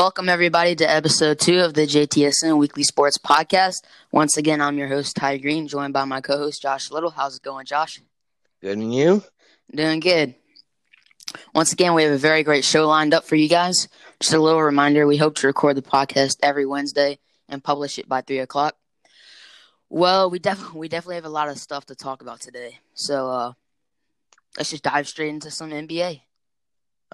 Welcome, everybody, to episode two of the JTSN Weekly Sports Podcast. Once again, I'm your host, Ty Green, joined by my co host, Josh Little. How's it going, Josh? Good, and you? Doing good. Once again, we have a very great show lined up for you guys. Just a little reminder we hope to record the podcast every Wednesday and publish it by 3 o'clock. Well, we, def- we definitely have a lot of stuff to talk about today. So uh, let's just dive straight into some NBA.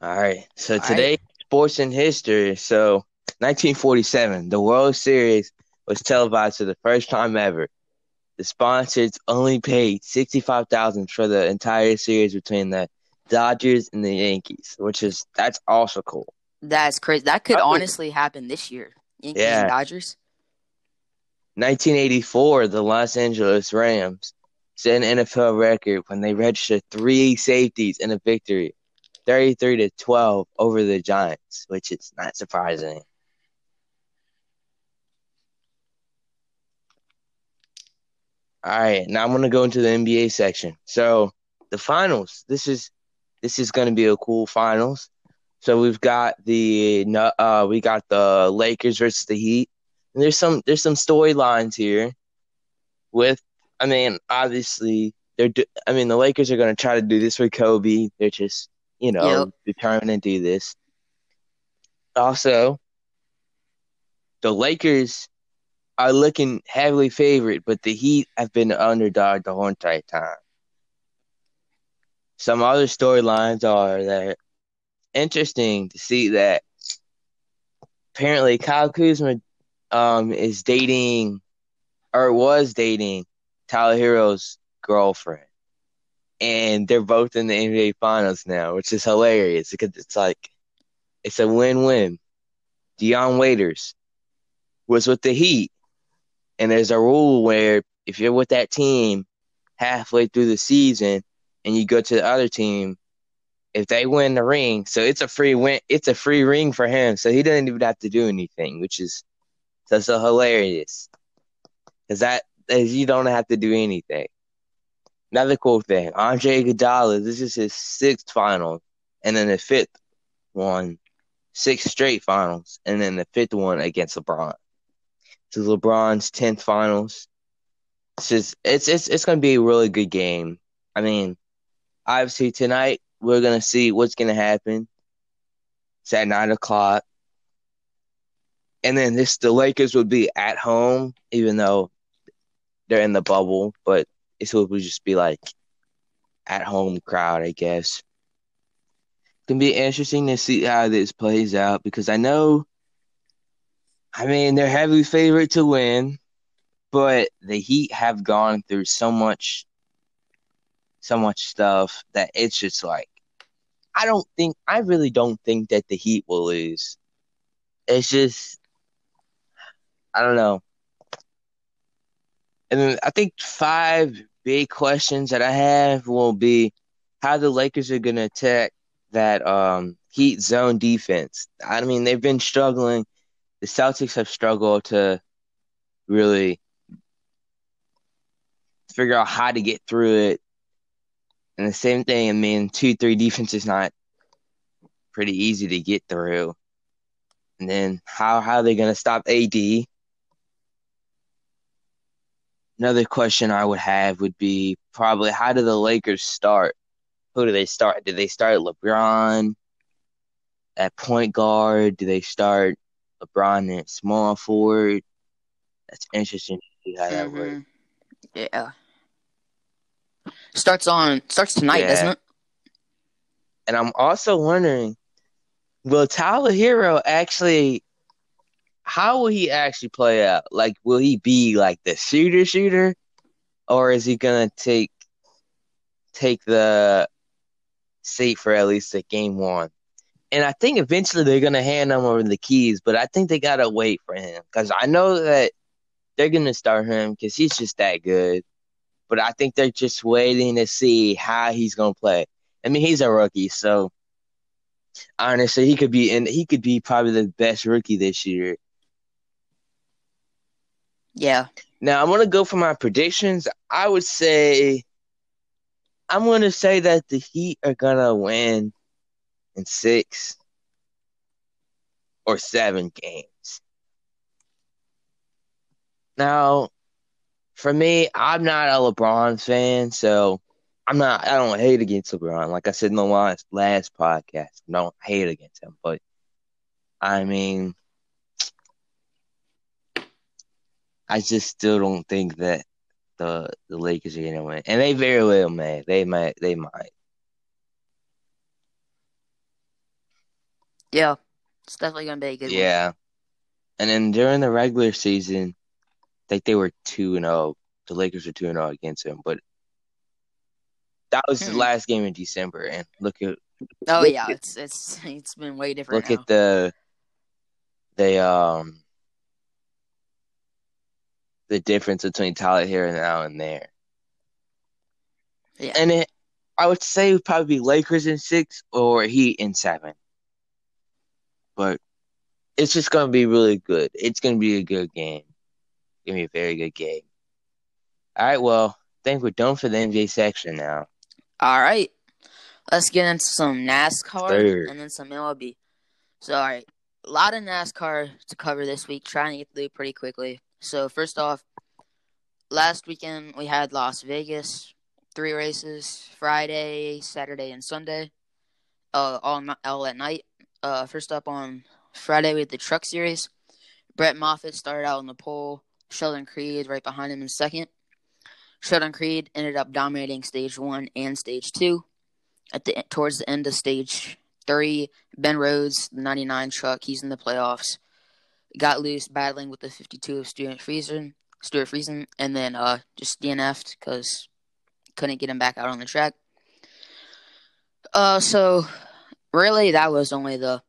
All right. So All today, right. Sports in history. So 1947, the World Series was televised for the first time ever. The sponsors only paid 65000 for the entire series between the Dodgers and the Yankees, which is that's also cool. That's crazy. That could honestly happen this year. Yankees yeah. and Dodgers. 1984, the Los Angeles Rams set an NFL record when they registered three safeties in a victory, 33 to 12 over the Giants, which is not surprising. All right, now I'm gonna go into the NBA section. So the finals. This is this is gonna be a cool finals. So we've got the uh we got the Lakers versus the Heat. And there's some there's some storylines here with I mean obviously they're do, I mean the Lakers are going to try to do this with Kobe. They're just you know yep. determined to do this. Also, the Lakers are looking heavily favored, but the Heat have been the underdog the whole entire time. Some other storylines are that interesting to see that apparently Kyle Kuzma um is dating or was dating Tyler Herro's girlfriend. And they're both in the NBA finals now, which is hilarious because it's like it's a win-win. Dion Waiters was with the Heat, and there's a rule where if you're with that team halfway through the season and you go to the other team, if they win the ring, so it's a free win. It's a free ring for him, so he doesn't even have to do anything, which is so so hilarious. Cause that is you don't have to do anything. Another cool thing, Andre Iguodala. This is his sixth final, and then the fifth one, six straight finals, and then the fifth one against LeBron. This is LeBron's tenth finals. It's just, it's it's it's gonna be a really good game. I mean, obviously tonight we're gonna see what's gonna happen. It's at nine o'clock and then this the Lakers would be at home, even though they're in the bubble, but it would just be like at home crowd, I guess. It can be interesting to see how this plays out because I know, I mean, they're heavy favorite to win, but the Heat have gone through so much, so much stuff that it's just like, I don't think, I really don't think that the Heat will lose. It's just I don't know. And then I think five big questions that I have will be how the Lakers are going to attack that um, Heat zone defense. I mean, they've been struggling. The Celtics have struggled to really figure out how to get through it. And the same thing, I mean, 2 3 defense is not pretty easy to get through. And then how, how are they going to stop AD? Another question I would have would be probably how do the Lakers start? Who do they start? Do they start LeBron at point guard? Do they start LeBron at small forward? That's interesting to see how that mm-hmm. works. Yeah. Starts on starts tonight, yeah. doesn't it? And I'm also wondering, will Tyler Herro actually how will he actually play out? Like, will he be like the shooter shooter, or is he gonna take take the seat for at least a game one? And I think eventually they're gonna hand him over the keys, but I think they gotta wait for him because I know that they're gonna start him because he's just that good. But I think they're just waiting to see how he's gonna play. I mean, he's a rookie, so honestly, he could be and he could be probably the best rookie this year. Yeah. Now I'm gonna go for my predictions. I would say I'm gonna say that the Heat are gonna win in six. or seven games. Now, for me, I'm not a LeBron fan, so I'm not. I don't hate against LeBron. Like I said in the last last podcast, I don't hate against him, but I mean, I just still don't think that the the Lakers are gonna win, and they very well may. They might. They might. Yeah, it's definitely gonna be a good one. Yeah, and then during the regular season, I think they were two and zero. The Lakers were two and zero against them, but that was the Hmm. last game in December. And look at Oh look yeah, at- it's it's it's been way different look now. at the the um the difference between Tyler here and now and there. Yeah. And it, I would say it would probably be Lakers in six or Heat in seven. But it's just gonna be really good. It's gonna be a good game. Gonna be a very good game. All right, well, I think we're done for the NBA section now. All right, let's get into some NASCAR Sir. and then some MLB. So, all right, a lot of NASCAR to cover this week. Trying to get through pretty quickly. So, first off, last weekend we had Las Vegas, three races: Friday, Saturday, and Sunday. Uh, all all at night. Uh, first up on Friday we had the Truck Series. Brett Moffitt started out in the pole. Sheldon Creed right behind him in second. Sheldon Creed ended up dominating stage one and stage two. At the towards the end of stage three, Ben Rhodes, the '99 truck, he's in the playoffs, got loose battling with the '52 of Stewart Friesen, Stewart Friesen, and then uh just DNF'd because couldn't get him back out on the track. Uh, so really, that was only the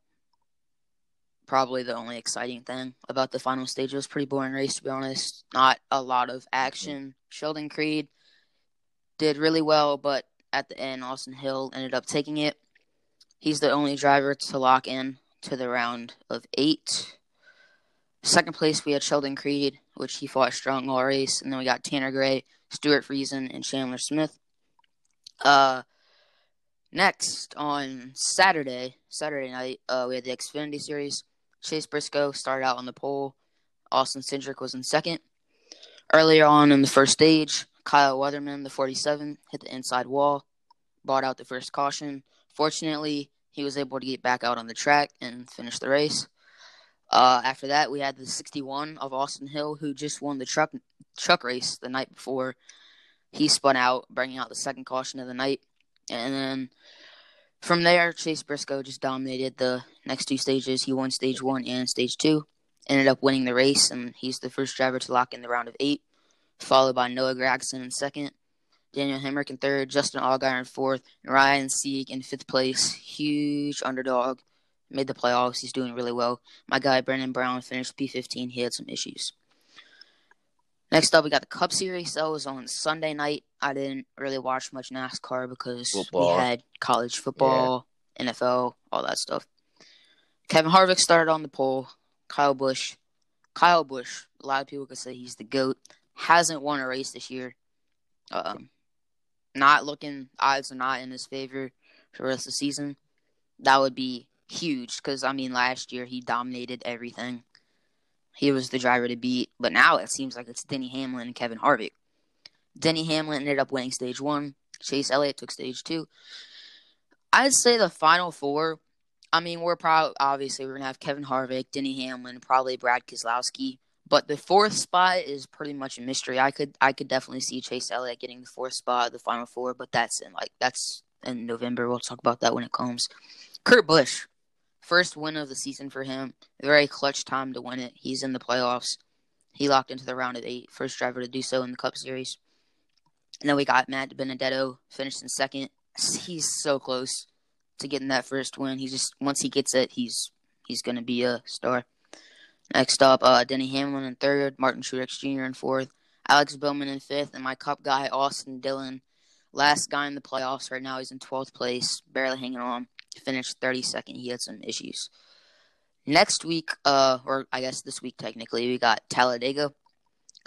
probably the only exciting thing about the final stage. It was pretty boring race to be honest. Not a lot of action. Sheldon Creed did really well, but at the end, Austin Hill ended up taking it. He's the only driver to lock in to the round of eight. Second place, we had Sheldon Creed, which he fought strong all race, and then we got Tanner Gray, Stewart Friesen, and Chandler Smith. Uh, next on Saturday, Saturday night, uh, we had the Xfinity Series. Chase Briscoe started out on the pole. Austin Cindric was in second. Earlier on in the first stage, Kyle Weatherman, the 47, hit the inside wall, brought out the first caution. Fortunately, he was able to get back out on the track and finish the race. Uh, after that, we had the 61 of Austin Hill, who just won the truck truck race the night before. He spun out, bringing out the second caution of the night, and then from there, Chase Briscoe just dominated the next two stages. He won stage one and stage two, ended up winning the race, and he's the first driver to lock in the round of eight, followed by Noah Gragson in second, Daniel Hemric in third, Justin Allgaier in fourth, and Ryan Sieg in fifth place. Huge underdog. Made the playoffs. He's doing really well. My guy, Brandon Brown, finished P15. He had some issues. Next up, we got the Cup Series. That was on Sunday night. I didn't really watch much NASCAR because Football. we had college football, NFL, all that stuff. Kevin Harvick started on the pole. Kyle Busch. Kyle Busch, a lot of people could say he's the GOAT. Hasn't won a race this year. Um, not looking, odds are not in his favor for the rest of the season. That would be huge because, I mean, last year he dominated everything. He was the driver to beat, but now it seems like it's Denny Hamlin and Kevin Harvick. Denny Hamlin ended up winning stage one. Chase Elliott took stage two. I'd say the final four. I mean, we're probably obviously we're gonna have Kevin Harvick, Denny Hamlin, probably Brad Keselowski, but the fourth spot is pretty much a mystery. I could I could definitely see Chase Elliott getting the fourth spot, the final four, but that's in like that's in November. We'll talk about that when it comes. Kurt Busch, first win of the season for him. Very clutch time to win it. He's in the playoffs. He locked into the round of eight, first driver to do so in the Cup Series. And then we got Matt Benedetto, finished in second. He's so close to getting that first win. He just once he gets it, he's he's gonna be a star. Next up, uh, Denny Hamlin in third, Martin Truex Jr. in fourth, Alex Bowman in fifth, and my Cup guy Austin Dillon, last guy in the playoffs right now. He's in twelfth place, barely hanging on. Finished thirty second. He had some issues. Next week, uh, or I guess this week technically, we got Talladega.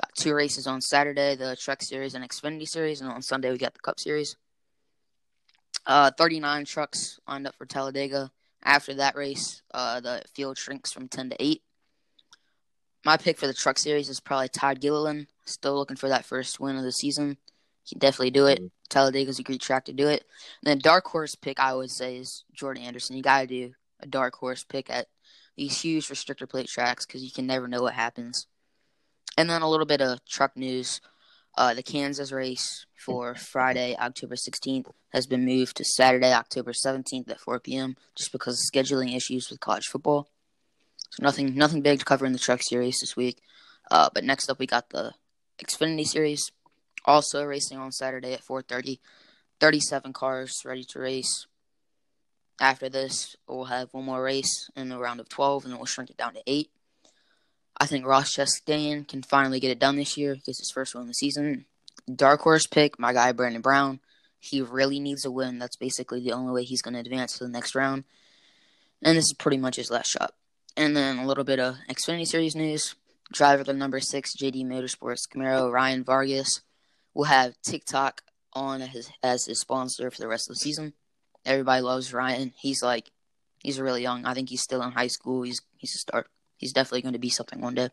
Got two races on Saturday, the Truck Series and Xfinity Series, and on Sunday we got the Cup Series. Uh, 39 trucks lined up for Talladega. After that race, uh, the field shrinks from 10 to 8. My pick for the truck series is probably Todd Gilliland. Still looking for that first win of the season. He definitely do it. Mm-hmm. Talladega's a great track to do it. And then dark horse pick I would say is Jordan Anderson. You got to do a dark horse pick at these huge restrictor plate tracks because you can never know what happens. And then a little bit of truck news. Uh, the Kansas race for Friday, October 16th, has been moved to Saturday, October 17th at 4 p.m. just because of scheduling issues with college football. So nothing, nothing big to cover in the truck series this week. Uh, but next up, we got the Xfinity series, also racing on Saturday at 4:30. 37 cars ready to race. After this, we'll have one more race in the round of 12, and then we'll shrink it down to eight. I think Ross Chastain can finally get it done this year. Gets his first win of the season. Dark horse pick, my guy Brandon Brown. He really needs a win. That's basically the only way he's going to advance to the next round. And this is pretty much his last shot. And then a little bit of Xfinity Series news. Driver the number six JD Motorsports Camaro Ryan Vargas will have TikTok on his as his sponsor for the rest of the season. Everybody loves Ryan. He's like, he's really young. I think he's still in high school. He's he's a star he's definitely going to be something one day.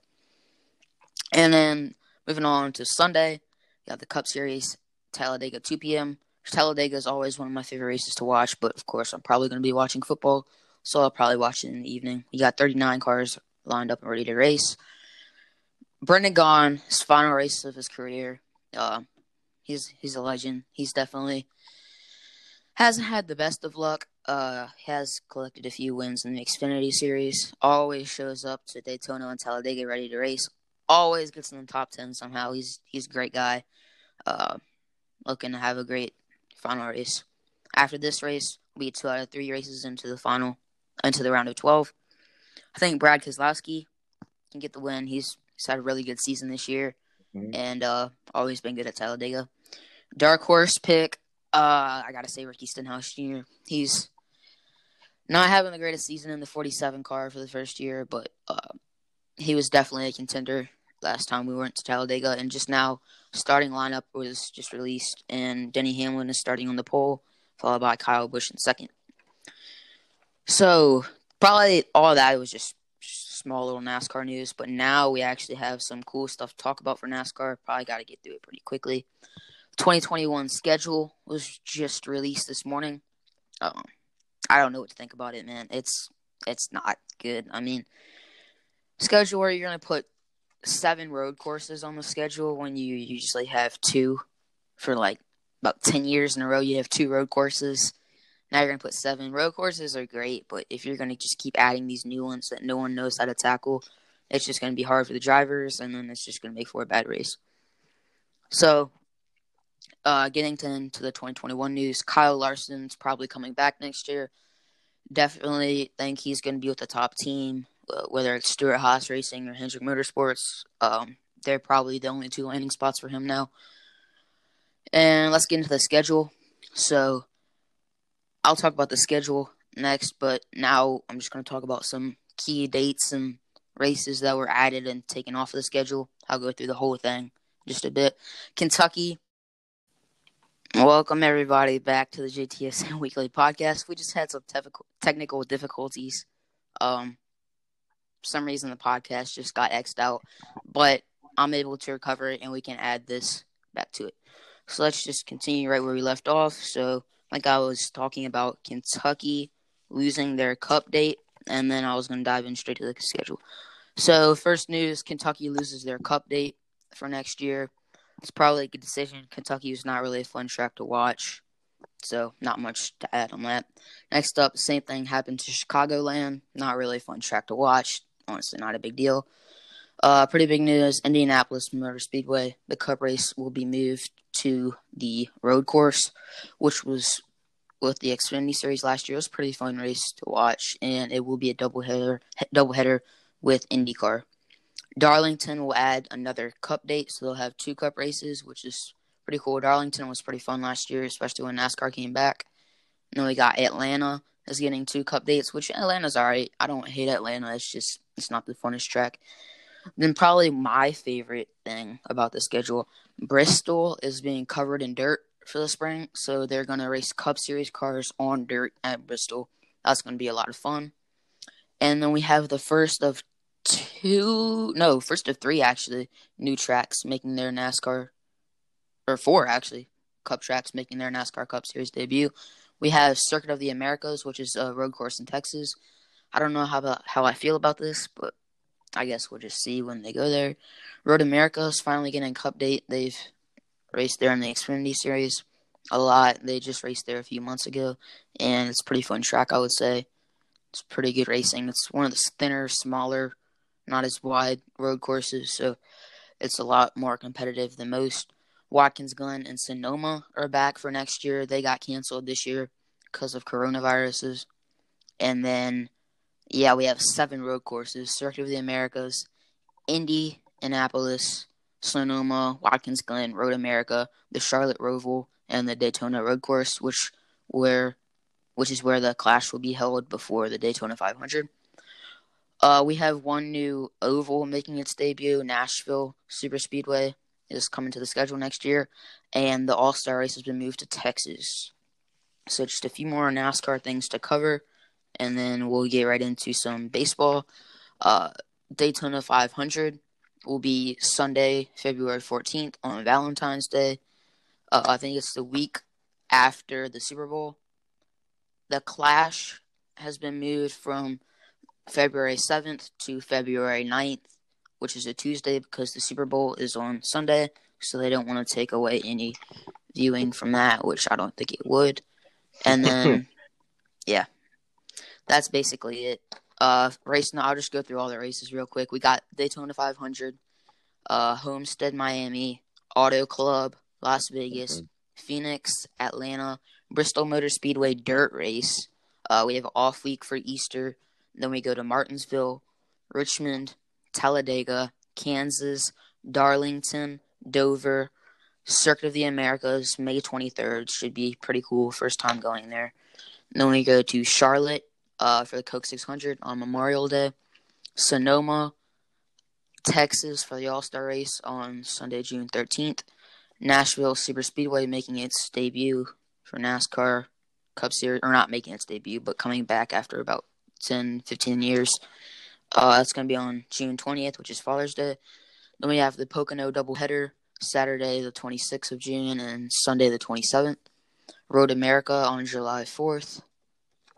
And then moving on to Sunday, you have the Cup Series, Talladega, 2 p.m. Talladega is always one of my favorite races to watch, but of course, I'm probably going to be watching football, so I'll probably watch it in the evening. You got 39 cars lined up and ready to race. Brendan Gaughan, his final race of his career. Uh, he's he's a legend. He's definitely hasn't had the best of luck uh, has collected a few wins in the Xfinity Series. Always shows up to Daytona and Talladega ready to race. Always gets in the top ten somehow. He's he's a great guy. Uh, looking to have a great final race. After this race, we be two out of three races into the final, into the round of twelve. I think Brad Keselowski can get the win. He's, he's had a really good season this year, mm-hmm. and uh, always been good at Talladega. Dark horse pick. Uh, I gotta say Ricky Stenhouse Jr. He's not having the greatest season in the 47 car for the first year, but uh, he was definitely a contender last time we went to Talladega. And just now, starting lineup was just released, and Denny Hamlin is starting on the pole, followed by Kyle Busch in second. So probably all that was just small little NASCAR news, but now we actually have some cool stuff to talk about for NASCAR. Probably got to get through it pretty quickly. 2021 schedule was just released this morning. Um, I don't know what to think about it, man. It's it's not good. I mean, schedule where you're gonna put seven road courses on the schedule when you usually have two for like about ten years in a row. You have two road courses. Now you're gonna put seven road courses are great, but if you're gonna just keep adding these new ones that no one knows how to tackle, it's just gonna be hard for the drivers, and then it's just gonna make for a bad race. So uh, getting to, into the 2021 news, Kyle Larson's probably coming back next year. Definitely think he's going to be with the top team, uh, whether it's Stewart Haas Racing or Hendrick Motorsports. Um, they're probably the only two landing spots for him now. And let's get into the schedule. So I'll talk about the schedule next, but now I'm just going to talk about some key dates and races that were added and taken off of the schedule. I'll go through the whole thing just a bit. Kentucky Welcome everybody back to the JTSN Weekly Podcast. We just had some technical difficulties. Um, for some reason the podcast just got xed out, but I'm able to recover it, and we can add this back to it. So let's just continue right where we left off. So, like I was talking about, Kentucky losing their cup date, and then I was going to dive in straight to the schedule. So, first news: Kentucky loses their cup date for next year. It's probably a good decision. Kentucky was not really a fun track to watch, so not much to add on that. Next up, same thing happened to Chicagoland. Not really a fun track to watch. Honestly, not a big deal. Uh, pretty big news: Indianapolis Motor Speedway. The Cup race will be moved to the road course, which was with the Xfinity Series last year. It was a pretty fun race to watch, and it will be a double header, double header with IndyCar. Darlington will add another cup date, so they'll have two cup races, which is pretty cool. Darlington was pretty fun last year, especially when NASCAR came back. And then we got Atlanta is getting two cup dates, which Atlanta's alright. I don't hate Atlanta. It's just it's not the funnest track. Then probably my favorite thing about the schedule, Bristol is being covered in dirt for the spring, so they're gonna race Cup Series cars on dirt at Bristol. That's going to be a lot of fun. And then we have the first of two, no, first of three actually, new tracks making their NASCAR, or four actually, Cup tracks making their NASCAR Cup Series debut. We have Circuit of the Americas, which is a road course in Texas. I don't know how about how I feel about this, but I guess we'll just see when they go there. Road America is finally getting a cup date. They've raced there in the Xfinity Series a lot. They just raced there a few months ago, and it's a pretty fun track, I would say. It's pretty good racing. It's one of the thinner, smaller, not as wide road courses, so it's a lot more competitive than most. Watkins Glen and Sonoma are back for next year. They got canceled this year because of coronaviruses. And then, yeah, we have seven road courses Circuit of the Americas, Indy, Annapolis, Sonoma, Watkins Glen, Road America, the Charlotte Roval, and the Daytona Road Course, which where which is where the clash will be held before the Daytona 500. Uh, we have one new oval making its debut. Nashville Super Speedway is coming to the schedule next year, and the All Star race has been moved to Texas. So just a few more NASCAR things to cover, and then we'll get right into some baseball. Uh, Daytona 500 will be Sunday, February 14th on Valentine's Day. Uh, I think it's the week after the Super Bowl. The Clash has been moved from February 7th to February 9th, which is a Tuesday because the Super Bowl is on Sunday, so they don't want to take away any viewing from that, which I don't think it would. And then, yeah, that's basically it. Uh, racing. I'll just go through all the races real quick. We got Daytona 500, uh, Homestead, Miami, Auto Club, Las Vegas. Phoenix, Atlanta, Bristol Motor Speedway Dirt Race. Uh, we have off week for Easter. Then we go to Martinsville, Richmond, Talladega, Kansas, Darlington, Dover, Circuit of the Americas, May 23rd. Should be pretty cool. First time going there. then we go to Charlotte uh, for the Coke 600 on Memorial Day. Sonoma, Texas for the All Star race on Sunday, June 13th. Nashville Super Speedway making its debut for NASCAR Cup Series, or not making its debut, but coming back after about 10, 15 years. Uh, that's going to be on June 20th, which is Father's Day. Then we have the Pocono doubleheader Saturday, the 26th of June, and Sunday, the 27th. Road America on July 4th,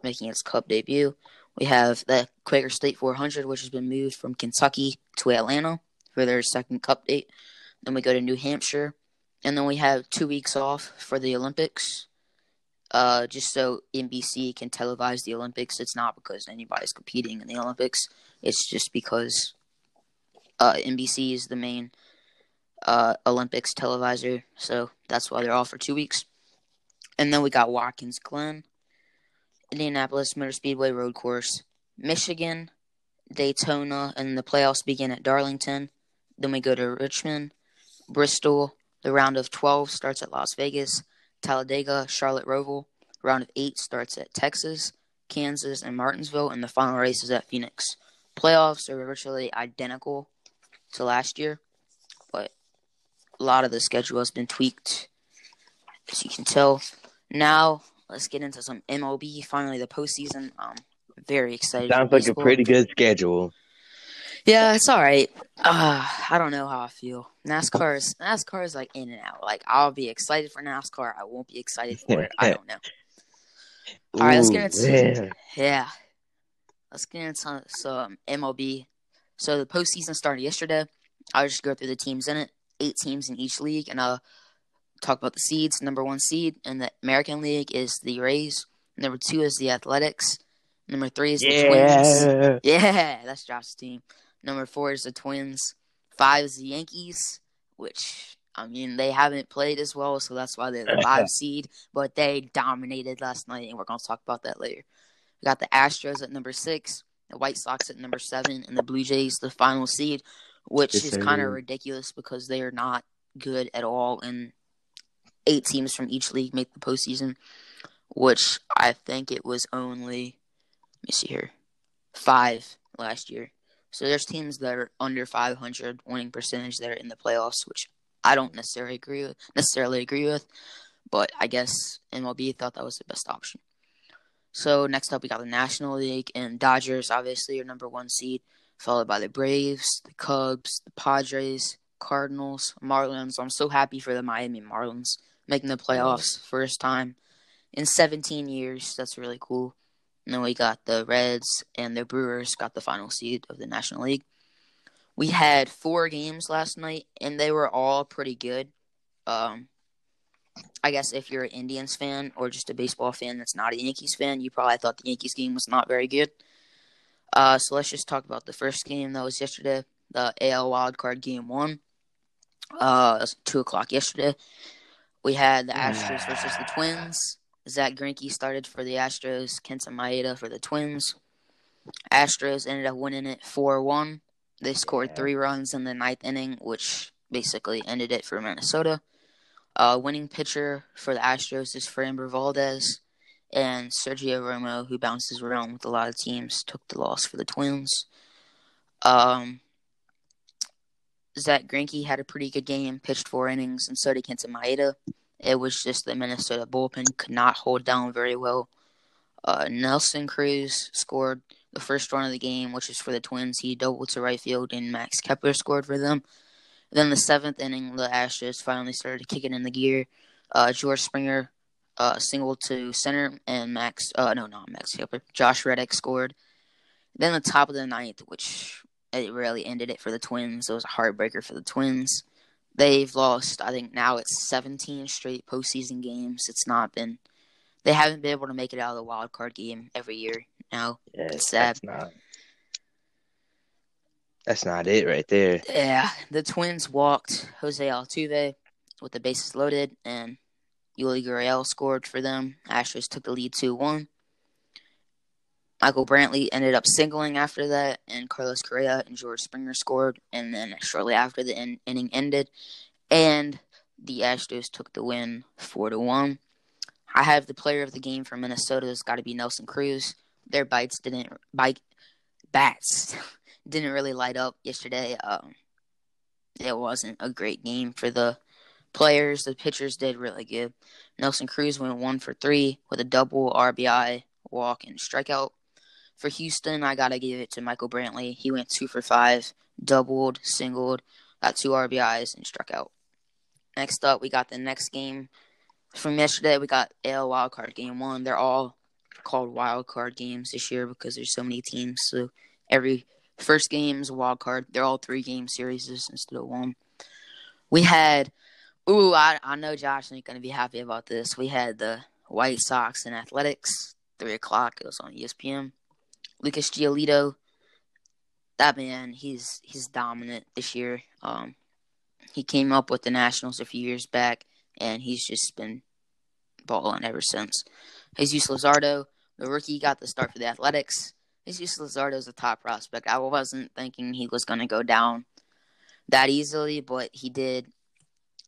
making its Cup debut. We have the Quaker State 400, which has been moved from Kentucky to Atlanta for their second Cup date. Then we go to New Hampshire, and then we have two weeks off for the Olympics uh, just so NBC can televise the Olympics. It's not because anybody's competing in the Olympics. It's just because uh, NBC is the main uh, Olympics televiser. So that's why they're off for two weeks. And then we got Watkins Glen, Indianapolis Motor Speedway Road Course, Michigan, Daytona, and the playoffs begin at Darlington. Then we go to Richmond, Bristol. The round of 12 starts at Las Vegas. Talladega, Charlotte Roval. Round of eight starts at Texas, Kansas, and Martinsville, and the final race is at Phoenix. Playoffs are virtually identical to last year, but a lot of the schedule has been tweaked, as you can tell. Now, let's get into some MLB. Finally, the postseason. Um, very excited. Sounds like a pretty good schedule. Yeah, it's all right. Uh, I don't know how I feel. NASCAR is NASCAR is like in and out. Like I'll be excited for NASCAR. I won't be excited for it. I don't know. All right, let's get into yeah. Let's get into some MLB. So the postseason started yesterday. I'll just go through the teams in it. Eight teams in each league, and I'll talk about the seeds. Number one seed in the American League is the Rays. Number two is the Athletics. Number three is yeah. the Twins. Yeah, that's Josh's team. Number four is the Twins. Five is the Yankees, which I mean they haven't played as well, so that's why they're the five seed. But they dominated last night, and we're gonna talk about that later. We got the Astros at number six, the White Sox at number seven, and the Blue Jays the final seed, which is kind of ridiculous because they are not good at all, and eight teams from each league make the postseason, which I think it was only let me see here, five last year. So there's teams that are under 500 winning percentage that are in the playoffs, which I don't necessarily agree with. Necessarily agree with, but I guess MLB thought that was the best option. So next up, we got the National League, and Dodgers obviously are number one seed, followed by the Braves, the Cubs, the Padres, Cardinals, Marlins. I'm so happy for the Miami Marlins making the playoffs first time in 17 years. That's really cool. And then we got the Reds and the Brewers got the final seed of the National League. We had four games last night, and they were all pretty good. Um, I guess if you're an Indians fan or just a baseball fan that's not a Yankees fan, you probably thought the Yankees game was not very good. Uh, so let's just talk about the first game that was yesterday, the AL wildcard game one. Uh, two o'clock yesterday. We had the Astros versus the Twins. Zack Greinke started for the Astros. Kenta Maeda for the Twins. Astros ended up winning it four one. They scored three runs in the ninth inning, which basically ended it for Minnesota. Uh, winning pitcher for the Astros is Framber Valdez, and Sergio Romo, who bounces around with a lot of teams, took the loss for the Twins. Um, Zack Greinke had a pretty good game, pitched four innings, and so did Kenta Maeda. It was just the Minnesota bullpen could not hold down very well. Uh, Nelson Cruz scored the first run of the game, which is for the Twins. He doubled to right field, and Max Kepler scored for them. Then the seventh inning, the Astros finally started kicking in the gear. Uh, George Springer uh, singled to center, and Max, uh, no, not Max Kepler, Josh Reddick scored. Then the top of the ninth, which it really ended it for the Twins. It was a heartbreaker for the Twins. They've lost, I think now it's 17 straight postseason games. It's not been, they haven't been able to make it out of the wild card game every year now. Yeah, it's sad. That's not, that's not it right there. Yeah, the Twins walked Jose Altuve with the bases loaded, and Yuli Gurriel scored for them. Astros took the lead 2 1. Michael Brantley ended up singling after that, and Carlos Correa and George Springer scored. And then shortly after the in- inning ended, and the Astros took the win four to one. I have the player of the game for Minnesota. It's got to be Nelson Cruz. Their bites didn't bite bats didn't really light up yesterday. Um, it wasn't a great game for the players. The pitchers did really good. Nelson Cruz went one for three with a double RBI walk and strikeout. For Houston, I gotta give it to Michael Brantley. He went two for five, doubled, singled, got two RBIs, and struck out. Next up, we got the next game from yesterday. We got AL Wild Card Game One. They're all called Wild Card games this year because there's so many teams. So every first game is a wild card. They're all three game series instead of one. We had, ooh, I I know Josh ain't gonna be happy about this. We had the White Sox and Athletics, three o'clock. It was on ESPN. Lucas Giolito, that man, he's he's dominant this year. Um, he came up with the Nationals a few years back, and he's just been balling ever since. Jesus Luzardo, the rookie, got the start for the Athletics. Jesus Luzardo is a top prospect. I wasn't thinking he was going to go down that easily, but he did.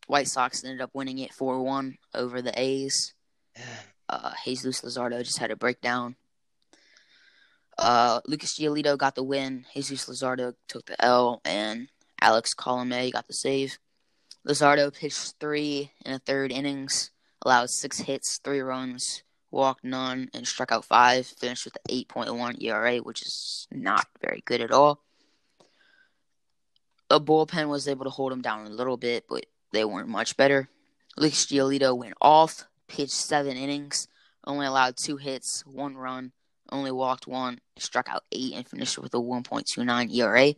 White Sox ended up winning it 4 1 over the A's. Uh, Jesus Luzardo just had a breakdown. Uh, Lucas Giolito got the win. Jesus Luzardo took the L, and Alex Colome got the save. Luzardo pitched three in the third innings, allowed six hits, three runs, walked none, and struck out five. Finished with an 8.1 ERA, which is not very good at all. The bullpen was able to hold him down a little bit, but they weren't much better. Lucas Giolito went off, pitched seven innings, only allowed two hits, one run, only walked one, struck out eight, and finished with a 1.29 ERA.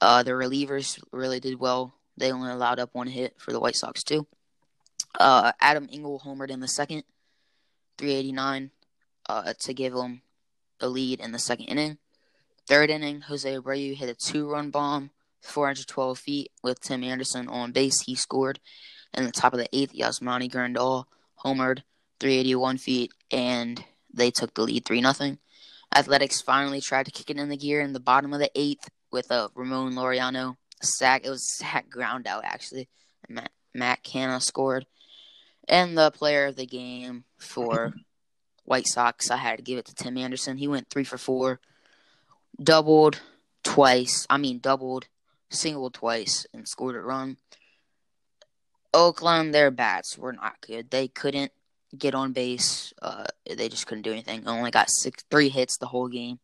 Uh, the relievers really did well. They only allowed up one hit for the White Sox too. Uh, Adam Engel homered in the second, 389, uh, to give them a lead in the second inning. Third inning, Jose Abreu hit a two-run bomb, 412 feet, with Tim Anderson on base. He scored. In the top of the eighth, Yasmani Grandal homered, 381 feet, and they took the lead 3 0. Athletics finally tried to kick it in the gear in the bottom of the eighth with a Ramon Laureano sack. It was sack ground out, actually. Matt, Matt Canha scored. And the player of the game for White Sox, I had to give it to Tim Anderson. He went three for four, doubled twice. I mean, doubled, singled twice, and scored a run. Oakland, their bats were not good. They couldn't get on base. Uh, they just couldn't do anything. Only got six, three hits the whole game.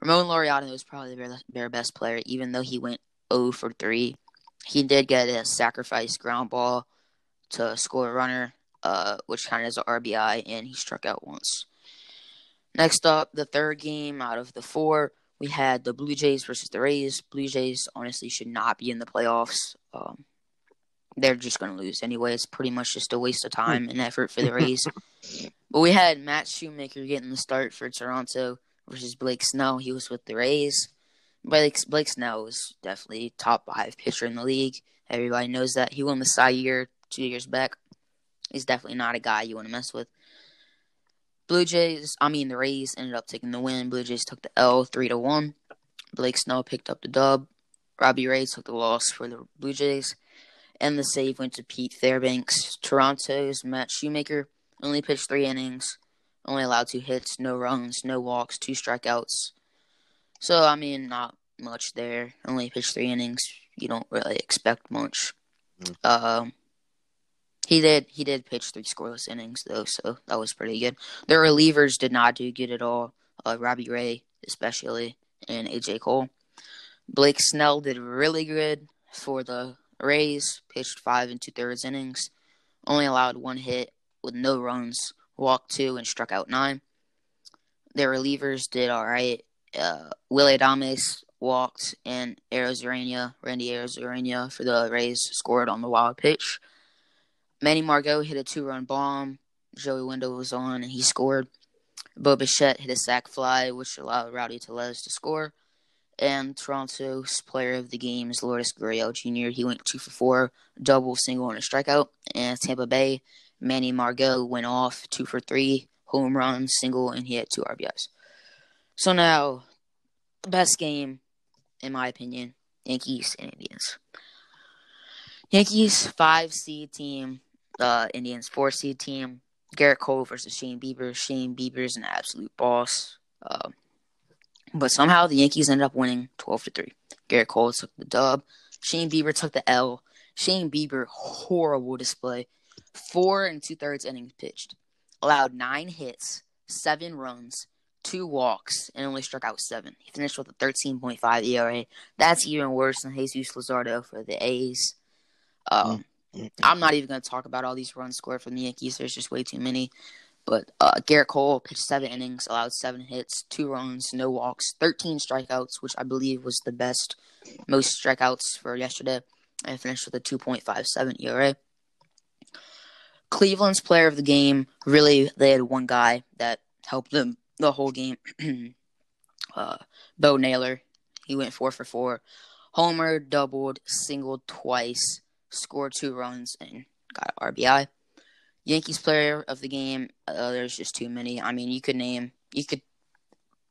Ramon Laureano was probably their, best player, even though he went 0 for 3. He did get a sacrifice ground ball to score a runner, uh, which kind of is an RBI, and he struck out once. Next up, the third game out of the four, we had the Blue Jays versus the Rays. Blue Jays honestly should not be in the playoffs. Um, they're just going to lose anyway. It's pretty much just a waste of hmm. time and effort for the Rays. but we had Matt Shoemaker getting the start for Toronto versus Blake Snell. He was with the Rays. Blake, Blake Snell was definitely top five pitcher in the league. Everybody knows that. He won the Cy Year two years back. He's definitely not a guy you want to mess with. Blue Jays, I mean the Rays ended up taking the win. Blue Jays took the L three to one. Blake Snell picked up the dub. Robbie Ray took the loss for the Blue Jays. And the save went to Pete Fairbanks. Toronto's Matt Shoemaker only pitched three innings, only allowed two hits, no runs, no walks, two strikeouts. So I mean, not much there. Only pitched three innings. You don't really expect much. Mm. Um, he did he did pitch three scoreless innings though, so that was pretty good. The relievers did not do good at all. Uh, Robbie Ray especially and AJ Cole. Blake Snell did really good for the Rays. Pitched five and two thirds innings, only allowed one hit with no runs, walked two and struck out nine. Their relievers did all right. Uh, Willy Adames walked, and Arozarena, Randy Arozarena for the Rays scored on the wild pitch. Manny Margot hit a two run bomb. Joey Wendle was on and he scored. Bo Bichette hit a sac fly, which allowed Rowdy Tellez to score. And Toronto's player of the game is Lourdes Gurriel Jr. He went two for four, double, single, and a strikeout. And Tampa Bay, Manny Margot went off two for three, home run, single, and he had two RBIs. So now, best game, in my opinion, Yankees and Indians. Yankees five seed team uh, Indians four seed team. Gerrit Cole versus Shane Bieber. Shane Bieber is an absolute boss. Uh, but somehow the Yankees ended up winning 12 to 3. Gerrit Cole took the dub. Shane Bieber took the L. Shane Bieber, horrible display. Four and two thirds innings pitched. Allowed nine hits, seven runs, two walks, and only struck out seven. He finished with a 13.5 ERA. That's even worse than Jesus Luzardo for the A's. Um, mm. I'm not even going to talk about all these runs scored from the Yankees. There's just way too many. But uh, Gerrit Cole pitched seven innings, allowed seven hits, two runs, no walks, 13 strikeouts, which I believe was the best, most strikeouts for yesterday, and finished with a 2.57 ERA. Cleveland's player of the game, really, they had one guy that helped them the whole game. uh, Bo Naylor, he went four for four. Homer doubled, singled twice, scored two runs, and got an RBI. Yankees player of the game, uh, there's just too many. I mean, you could name, you could,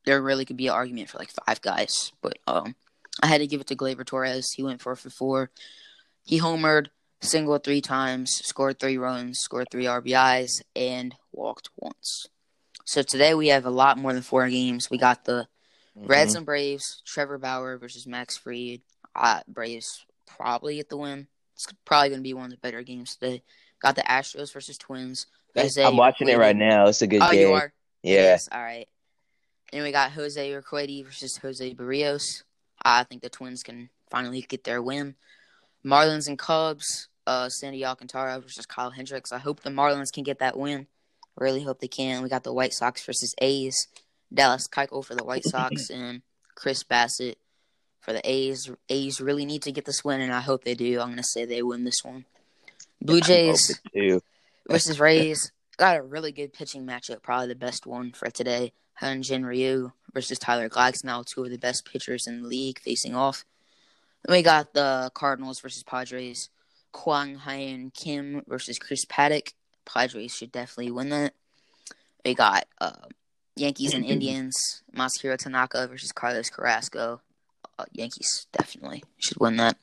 there really could be an argument for like five guys, but um, I had to give it to Gleyber Torres. He went four for four. He homered, single three times, scored three runs, scored three RBIs, and walked once. So today we have a lot more than four games. We got the mm-hmm. Reds and Braves, Trevor Bauer versus Max Fried. Uh, Braves probably get the win. It's probably going to be one of the better games today. Got the Astros versus Twins. Jose I'm watching Urquidy. it right now. It's a good oh, game. you are? Yeah. Yes, all right. And we got Jose Urquidy versus Jose Berrios. I think the Twins can finally get their win. Marlins and Cubs. Uh, Sandy Alcantara versus Kyle Hendricks. I hope the Marlins can get that win. Really hope they can. We got the White Sox versus A's. Dallas Keuchel for the White Sox and Chris Bassitt for the A's. A's really need to get this win, and I hope they do. I'm going to say they win this one. Blue Jays versus Rays. Got a really good pitching matchup, probably the best one for today. Hyun-Jin Ryu versus Tyler Glasnow, two of the best pitchers in the league facing off. Then we got the Cardinals versus Padres. Kwang Hyun Kim versus Chris Paddack. Padres should definitely win that. We got uh, Yankees and Indians. Masahiro Tanaka versus Carlos Carrasco uh, Yankees definitely should win that.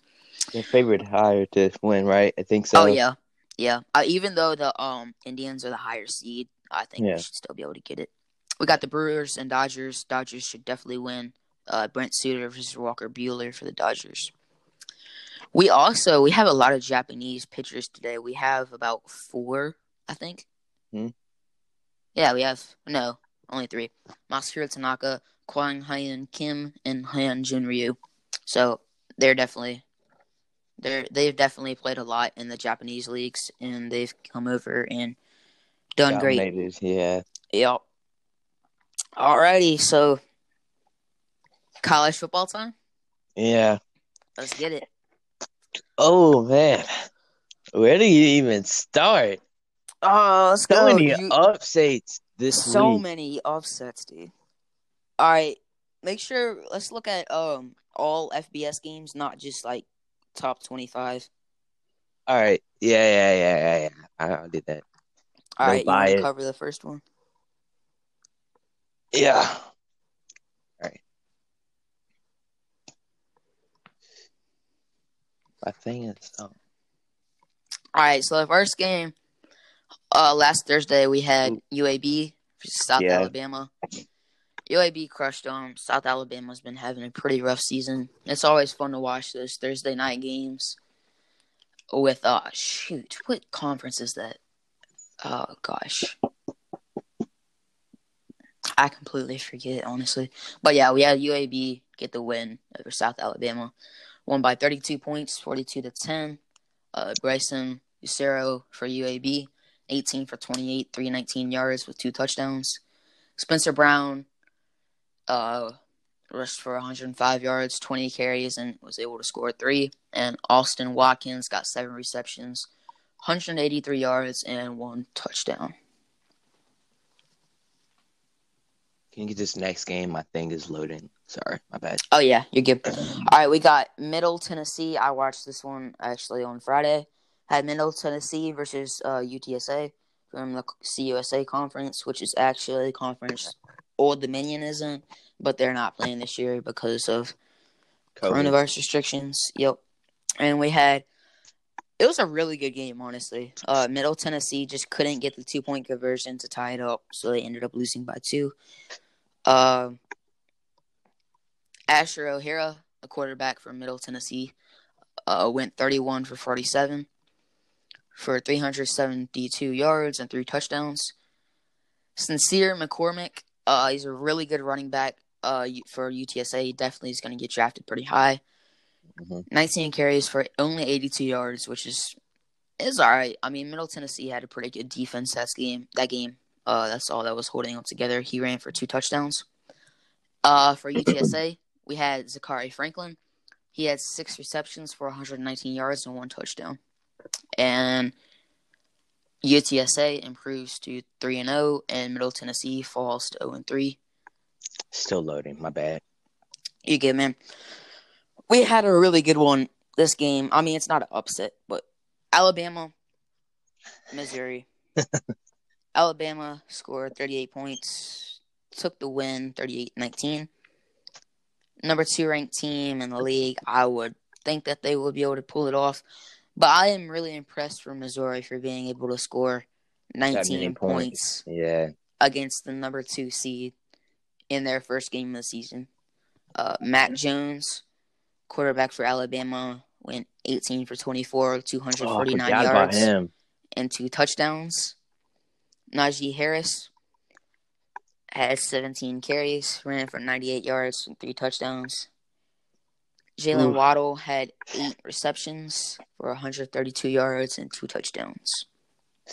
Favorite higher to win, right? I think so. Oh yeah, yeah. Uh, even though the um Indians are the higher seed, I think yeah. we should still be able to get it. We got the Brewers and Dodgers. Dodgers should definitely win. Uh, Brent Suter versus Walker Buehler for the Dodgers. We also we have a lot of Japanese pitchers today. We have about four, I think. Hmm. Yeah, we have no only three: Masahiro Tanaka, Kwang Hyun Kim, and Hyun Han Junryu. So they're definitely they're they've definitely played a lot in the Japanese leagues, and they've come over and done great. Yeah. Yep. Alrighty, so college football time. Yeah. Let's get it. Oh man. Where do you even start? Oh, let's So go. many You- upsets this so week. many offsets, dude. All right, make sure. Let's look at um all FBS games, not just like top twenty-five. All right. Yeah, yeah, yeah, yeah, yeah. I- I'll do that. All No right, you want to cover the first one? Yeah. All right. My thing is, oh, All right, so the first game, uh, last Thursday we had UAB versus South Yeah. Alabama. UAB crushed them. South Alabama's been having a pretty rough season. It's always fun to watch those Thursday night games. With uh, shoot, what conference is that? Oh gosh, I completely forget honestly. But yeah, we had UAB get the win over South Alabama, won by 32 points, 42 to 10. Uh, Bryson Lucero for UAB, 18 for 28, 319 yards with two touchdowns. Spencer Brown uh, rushed for 105 yards, 20 carries, and was able to score three. And Austin Watkins got seven receptions, 183 yards, and one touchdown. can you get this next game? My thing is loading. Sorry, my bad. Oh yeah, you're good. All right, we got Middle Tennessee. I watched this one actually on Friday. Had Middle Tennessee versus uh, UTSA from the CUSA conference, which is actually a conference Old Dominion isn't, but they're not playing this year because of COVID. coronavirus restrictions. Yep. And we had it was a really good game, honestly. Uh, Middle Tennessee just couldn't get the two point conversion to tie it up, so they ended up losing by two. Uh, Asher O'Hara, a quarterback from Middle Tennessee, uh, went 31 for 47 for 372 yards and three touchdowns. Sincere McCormick, uh, he's a really good running back uh, for UTSA. He definitely is going to get drafted pretty high. Mhm. 19 carries for only 82 yards, which is is all right. I mean, Middle Tennessee had a pretty good defense that game. That game, uh, that's all that was holding them together. He ran for two touchdowns. Uh, for UTSA, we had Zakhari Franklin. He had six receptions for 119 yards and one touchdown. And UTSA improves to three and zero, and Middle Tennessee falls to zero and three. Still loading. My bad. You get man. We had a really good one this game. I mean, it's not an upset, but Alabama, Missouri. Alabama scored 38 points, took the win 38-19. Number 2 ranked team in the league. I would think that they would be able to pull it off, but I am really impressed for Missouri for being able to score 19 points points. Yeah. against the number two seed in their first game of the season. Uh, Mac Jones, quarterback for Alabama, went 18 for 24, Oh, 249 forgot about yards, and two touchdowns. Najee Harris had 17 carries, ran for 98 yards and three touchdowns. Jaylen Waddle had eight receptions for 132 yards and two touchdowns.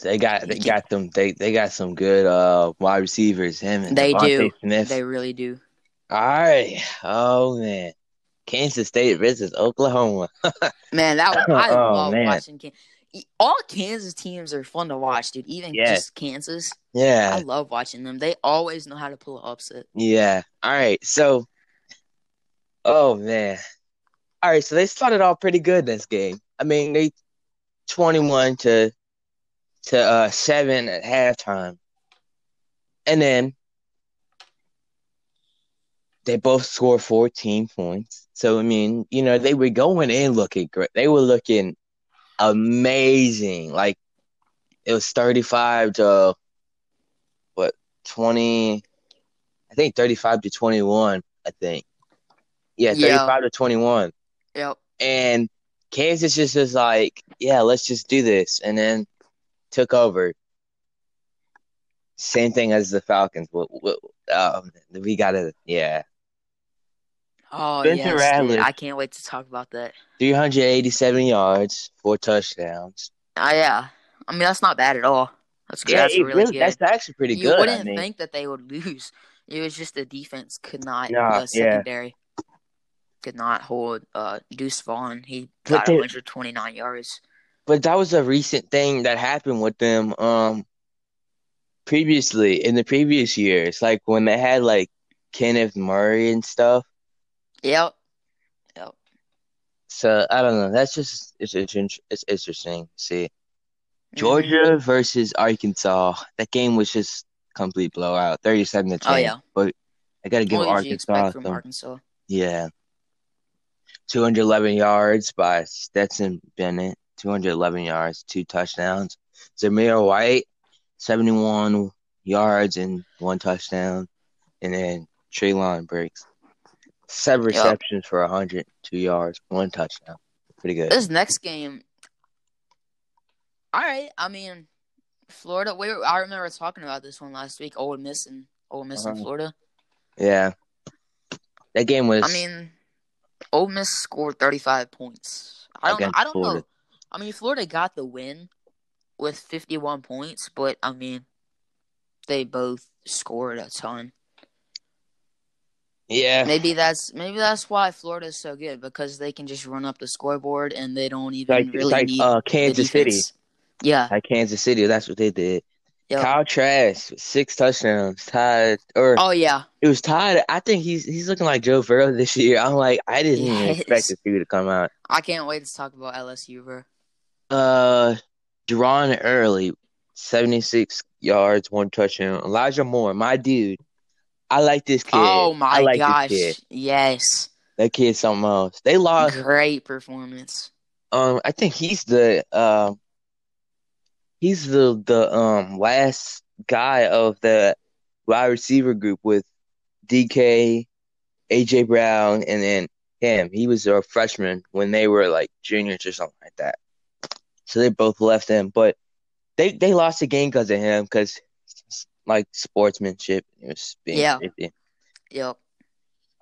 They got they got them they they got some good uh wide receivers. Him and They DeVonta do. Smith. They really do. All right. Oh man. Kansas State versus Oklahoma. Man, that was, I Oh, love man. watching. Kan- All Kansas teams are fun to watch, dude. Even just Kansas, Yeah. I love watching them. They always know how to pull an upset. Yeah. All right. So Oh man. All right, so they started off pretty good this game. I mean, they 21 to to uh 7 at halftime. And then they both scored 14 points. So I mean, you know, they were going in looking great. They were looking amazing. Like it was 35 to what 20 I think 35 to 21, I think. Yeah, Yeah. 35 to 21. Yep. And Kansas just was like, yeah, let's just do this. And then took over. Same thing as the Falcons. What, what, um, we gotta, yeah. Oh Spencer yes, dude. I can't wait to talk about that. 387 yards, four touchdowns. Oh yeah, I mean that's not bad at all. That's good. Yeah, that's really, really, good. that's actually pretty you good. wouldn't I mean, think that they would lose. It was just the defense could not. Nah, the yeah. secondary could not hold uh, Deuce Vaughn. He got they- 129 yards. but that was a recent thing that happened with them. Um, previously in the previous years, like when they had like Kenneth Murray and stuff. Yep. Yep. So I don't know. That's just it's it's, int- it's interesting. See Mhm. Georgia versus Arkansas. That game was just complete blowout, thirty-seven to ten. Oh, yeah. But I gotta give What did you Arkansas expect from some. Arkansas? Yeah. 211 yards by Stetson Bennett. 211 yards, two touchdowns. Zamir White, 71 yards and one touchdown. And then Traylon Briggs, seven Yep. receptions for 102 yards, one touchdown. Pretty good. This next game, all right. I mean, Florida. We were, I remember talking about this one last week. Ole Miss and Ole Miss and Uh-huh. Florida. Yeah. That game was. I mean, Ole Miss scored 35 points. I don't know. I don't Florida. know. I mean, Florida got the win with 51 points, but I mean, they both scored a ton. yeah. Maybe that's maybe that's why Florida is so good because they can just run up the scoreboard and they don't even Like, really like need uh, the Kansas City. Yeah. Like Kansas City. That's what they did. Yep. Kyle Trask, six touchdowns, tied. Or Oh yeah. It was tied. I think he's he's looking like Joe Burrow this year. I'm like, I didn't even expect this dude to come out. I can't wait to talk about LSU, bro. Uh, Jerrion Ealy, 76 yards, one touchdown. Elijah Moore, my dude. I like this kid. Oh I my like gosh. Yes. That kid's something else. They lost. Great performance. Um, I think he's the um, he's the the um last guy of the wide receiver group with DK, AJ Brown, and then him. He was a freshman when they were like juniors or something like that. So they both left him, but they they lost the game because of him because like sportsmanship. It was being Yeah. Yep.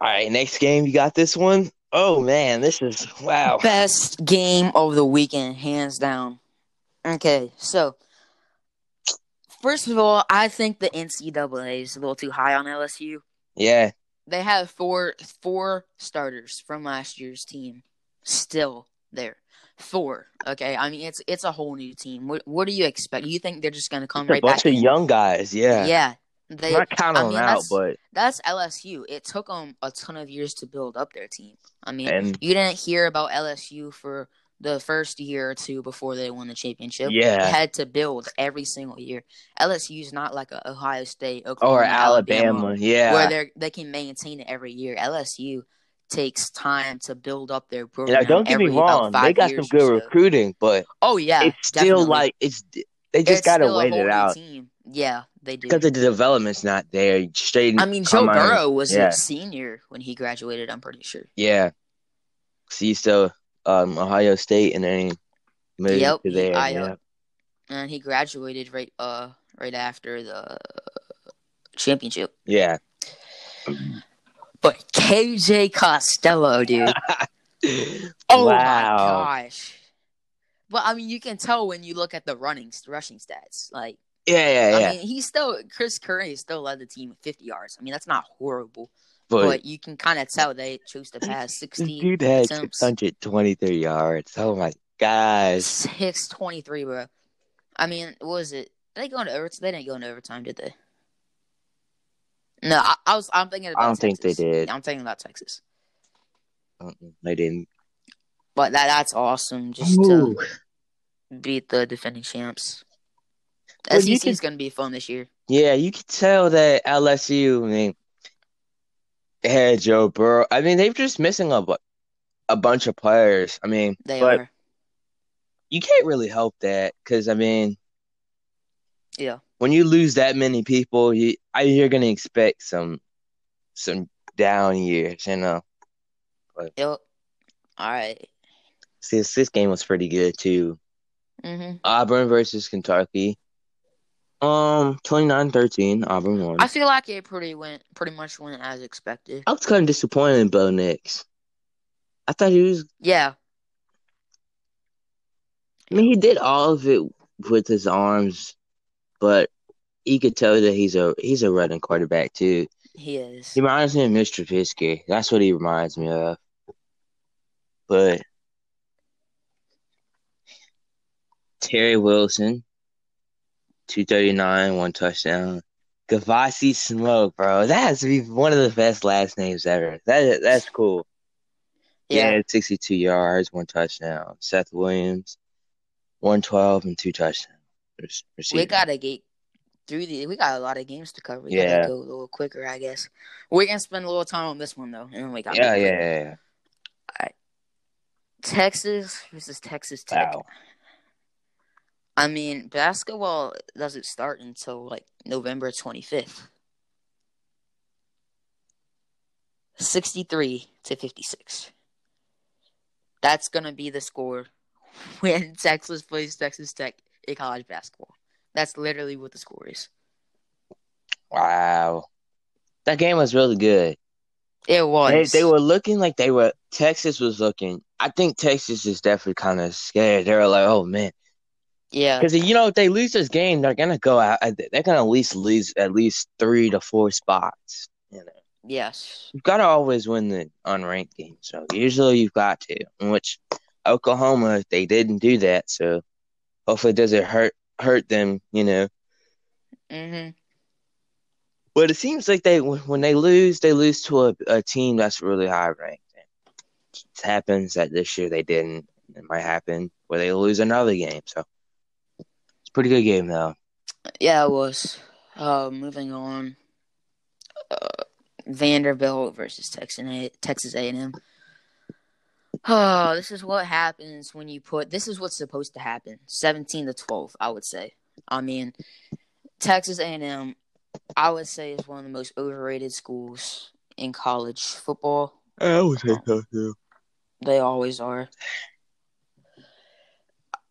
All right, next game. You got this one. Oh man, this is wow. Best game of the weekend, hands down. Okay, so first of all, I think the NCAA is a little too high on LSU. Yeah, They have four four starters from last year's team still there. Four. Okay, I mean it's it's a whole new team. What what do you expect? You think they're just gonna come It's a right bunch back of in? young guys. Yeah, Yeah, they. not counting I mean, them out, that's- but That's LSU. It took them a ton of years to build up their team. I mean, and you didn't hear about LSU for the first year or two before they won the championship. They yeah, had to build every single year. LSU's not like a Ohio State, Oklahoma, or Oklahoma, Alabama. Yeah, where they they can maintain it every year. LSU takes time to build up their program. now don't get me every about wrong, five they got some good so. recruiting, but Oh yeah, it's still definitely. like it's they just It's gotta wait it out Team. Yeah, they do. because the development's not there. Straight, I mean, Joe. Burrow was Yeah. a senior when he graduated. I'm pretty sure. Yeah, See, so still um Ohio State, and then moved Yep, to there. I, yeah, and he graduated right uh right after the championship. yeah. But KJ Costello, dude. Oh my wow. gosh. But I mean, you can tell when you look at the running rushing stats. Like, Yeah, yeah, yeah. I mean, he's still Chris Curry still led the team with 50 yards. I mean, that's not horrible, but, but, you can kind of tell they chose to pass this 60, dude had attempts. 623 yards. Oh my gosh. 623, bro. I mean, what was it? Did they go into overtime? They didn't go into overtime, did they? No, I, I was. I'm thinking about. I don't think they did. I'm thinking about Texas, They didn't. but that that's awesome. Just Ooh. to beat the defending champs. Well, SEC is going to be fun this year. Yeah, you can tell that LSU. I mean, had Joe Burrow. I mean, they're just missing a bu- a bunch of players. I mean, They but are. you can't really help that because I mean, Yeah. when you lose that many people, you I, you're gonna expect some some down years. You know, Yep. All right. this this game was pretty good too. Mm-hmm. Auburn versus Kentucky. Um, 29-13, Auburn won. I feel like it pretty went pretty much went as expected. I was kind of disappointed in Bo Nix. I thought he was. Yeah, I mean, he did all of it with his arms, but you could tell that he's a he's a running quarterback too. he is. He reminds me of Mr. Trubisky. That's what he reminds me of. But Terry Wilson, two thirty nine, one touchdown. Kavosiey Smoke, bro. That has to be one of the best last names ever. That that's cool. Yeah, Yeah, sixty two yards, one touchdown. Seth Williams, one twelve and two touchdowns. We gotta get through the. We got a lot of games to cover. We Yeah. gotta go a little quicker, I guess. We're gonna spend a little time on this one though, and then we got yeah, yeah, yeah, yeah. Texas versus Texas Tech. Wow. I mean, basketball doesn't start until like November 25th. 63 to 56. That's going to be the score when Texas plays Texas Tech in college basketball. That's literally what the score is. Wow. That game was really good. It was. They, they were looking like they were. Texas was looking. I think Texas is definitely kind of scared. They were like, "Oh man," yeah. because you know if they lose this game, they're gonna go out. uh, They're gonna at least lose at least three to four spots. You know, Yes. you've got to always win the unranked game. So usually you've got to. In which Oklahoma, they didn't do that. So hopefully it doesn't hurt hurt them. You know. hmm But it seems like they when they lose, they lose to a, a team that's really high ranked. It happens that this year they didn't. It might happen where they lose another game. So pretty good game though. Yeah, it was. Uh, moving on. Uh, Vanderbilt versus Texas A- Texas A&M. Oh, this is what happens when you put. This is what's supposed to happen. Seventeen to twelve, I would say. I mean, Texas A&M, I would say, is one of the most overrated schools in college football. I would say so too. They always are.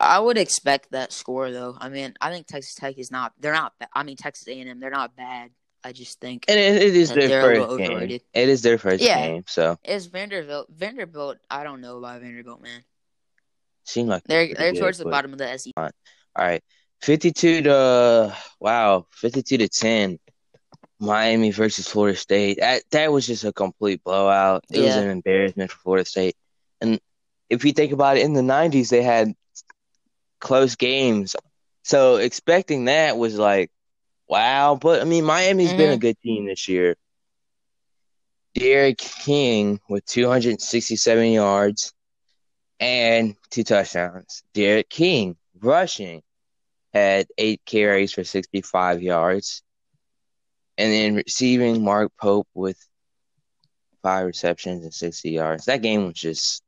I would expect that score though. I mean, I think Texas Tech is not. They're not. I mean, Texas A&M. They're not bad. I just think And it, it is their first game. overrated. It is their first Yeah. game, so is Vanderbilt. Vanderbilt. I don't know about Vanderbilt, man. seemed like They're they're good, towards the bottom of the SEC. All right, fifty-two to wow, fifty-two to ten. Miami versus Florida State. That that was just a complete blowout. It was an embarrassment for Florida State. And if you think about it, in the '90s they had close games, so expecting that was like, wow. But I mean, Miami's been a Mhm. good team this year. D'Eriq King with 267 yards and two touchdowns. D'Eriq King rushing had eight carries for 65 yards. And then receiving Mark Pope with five receptions and 60 yards. That game was just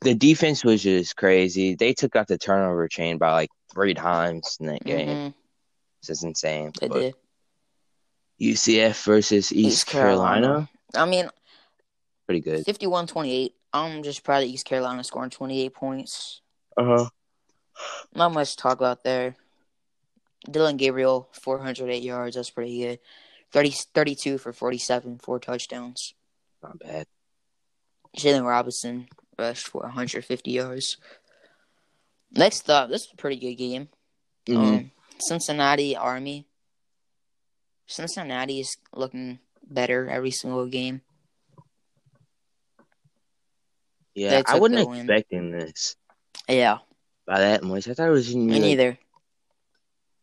the defense was just crazy. They took out the turnover chain by like three times in that game. Mhm, It's just insane. they did. UCF versus East, East Carolina. Carolina. I mean, pretty good. 51-28. I'm just proud of East Carolina scoring 28 points. Uh huh. Not much to talk about there. Dillon Gabriel, 408 yards. That's pretty good. 30, 32 for 47, four touchdowns. Not bad. Jalen Robinson rushed for 150 yards. Next up, this is a pretty good game. Mhm. Um, Cincinnati Army. Cincinnati is looking better every single game. yeah, I wasn't win. expecting this Yeah, by that much. I thought it was gonna be me like neither.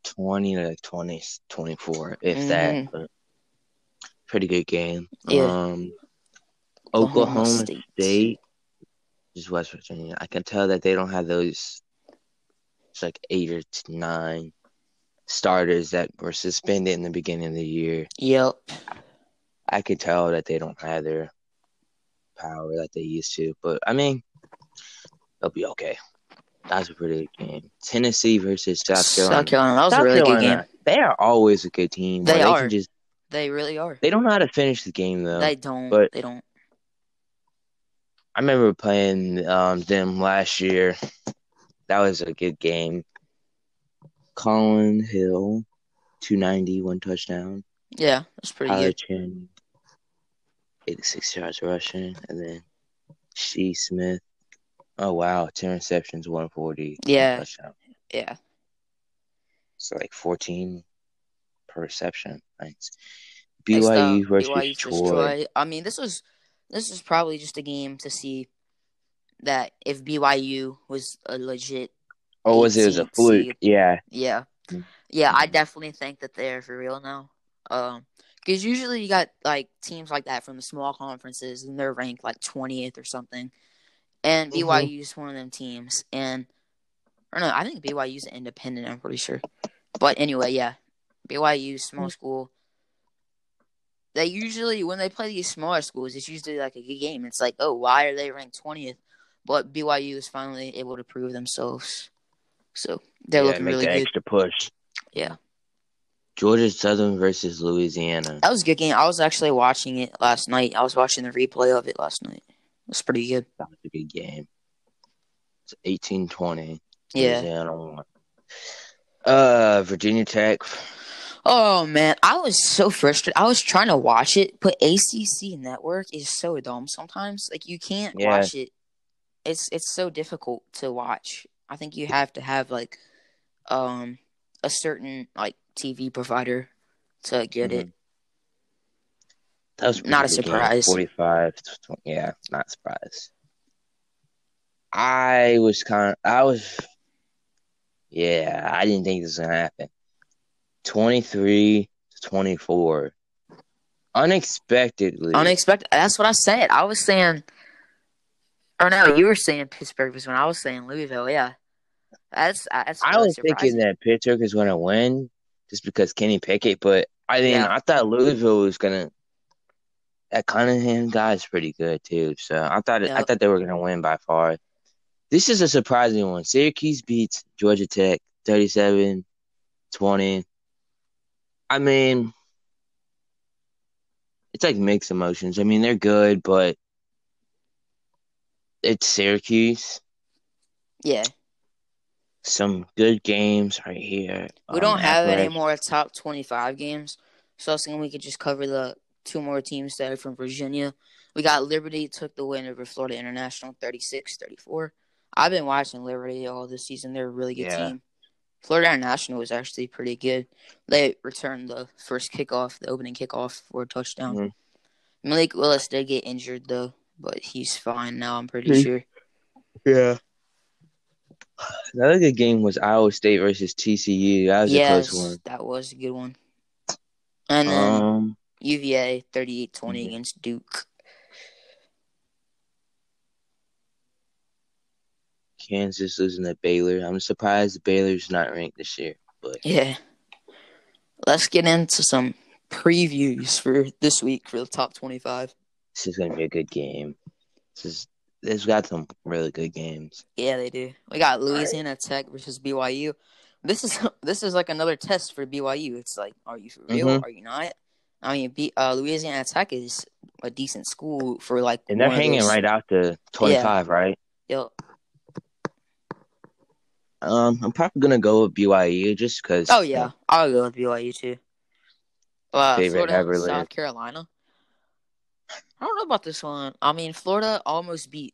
20 to like 20, 24, if Mhm. that. But pretty good game. Yeah. Um, Oklahoma State. State, just West Virginia. I can tell that they don't have those. It's like eight or nine starters that were suspended in the beginning of the year. Yep. I can tell that they don't have their power that they used to. But I mean, they'll be okay. That's a pretty good game. Tennessee versus South Carolina. South Carolina. That was South a really good game. They are always a good team. They are. Just They really are. they don't know how to finish the game though. They don't. but- they don't. I remember playing um, them last year. That was a good game. Collin Hill 290, one touchdown. Yeah, that's pretty Tyler good. Chin, 86 yards rushing. And then Shi Smith. Oh, wow. 10 receptions, 140. one Yeah. touchdown. Yeah. So like 14 per reception. Next up, BYU versus BYU Troy. versus Troy. I mean, this was this is probably just a game to see that if BYU was a legit, Oh, was it, it was a fluke? seed. Yeah. yeah, Mm. yeah. I definitely think that they're for real now. Um, because usually you got like teams like that from the small conferences, and they're ranked like twentieth or something, and Mhm. BYU is one of them teams. And or no, I think BYU's an independent. I'm pretty sure. But anyway, yeah, BYU small school. They usually when they play these smaller schools, it's usually like a good game. It's like, oh, why are they ranked twentieth? But BYU is finally able to prove themselves, so they're yeah, looking really good. extra push. Yeah. Georgia Southern versus Louisiana. That was a good game. I was actually watching it last night. I was watching the replay of it last night. It was pretty good. That was a good game. It's 18-20. Yeah. Louisiana won. Uh, Virginia Tech. Oh man, I was so frustrated. I was trying to watch it, but ACC network is so dumb sometimes. Like you can't Yeah. watch it. It's it's so difficult to watch. I think you have to have like um a certain like TV provider to get it. That was Not a good game. surprise. 45. Yeah, not surprised. I was kind of, I was, yeah, I didn't think this was going to happen. 23 to 24. Unexpectedly. Unexpected. That's what I said. I was saying, or no, you were saying Pittsburgh was when I was saying Louisville. Yeah, that's that's. I was thinking that Pittsburgh is going to win just because Kenny Pickett, but I mean, Yeah. I thought Louisville was going to. That Cunningham guy is pretty good too, so I thought I thought they were going to win by far. This is a surprising one. Syracuse beats Georgia Tech 37-20. I mean, it's like mixed emotions. I mean, they're good, but it's Syracuse. Yeah, Some good games right here. we Um, don't have any more top twenty-five games, so I was thinking we could just cover the two more teams that are from Virginia. We got Liberty took the win over Florida International 36-34. I've been watching Liberty all this season. They're a really good Yeah. team. Florida International was actually pretty good. They returned the first kickoff, the opening kickoff for a touchdown. Mhm. Malik Willis did get injured though, but he's fine now. I'm pretty Mhm. sure. Yeah. Another good game was Iowa State versus TCU. That was yes, a close one. that was a good one. And then Um, UVA 38-20 Mhm. against Duke. Kansas losing to Baylor. I'm surprised Baylor's not ranked this year, but Yeah. Let's get into some previews for this week for the top 25. this is gonna be a good game. This is this got some really good games. Yeah, they do. We got Louisiana Tech versus BYU. This is this is like another test for BYU. It's like, are you for real? Mhm. Are you not? I mean, B, uh, Louisiana Tech is a decent school for like, And they're hanging those- right out to 25, right? Yo, Um, I'm probably gonna go with BYU just because. Oh yeah, I'll go with BYU too. Uh, Favorite Florida, ever South. Carolina. I don't know about this one. I mean, Florida almost beat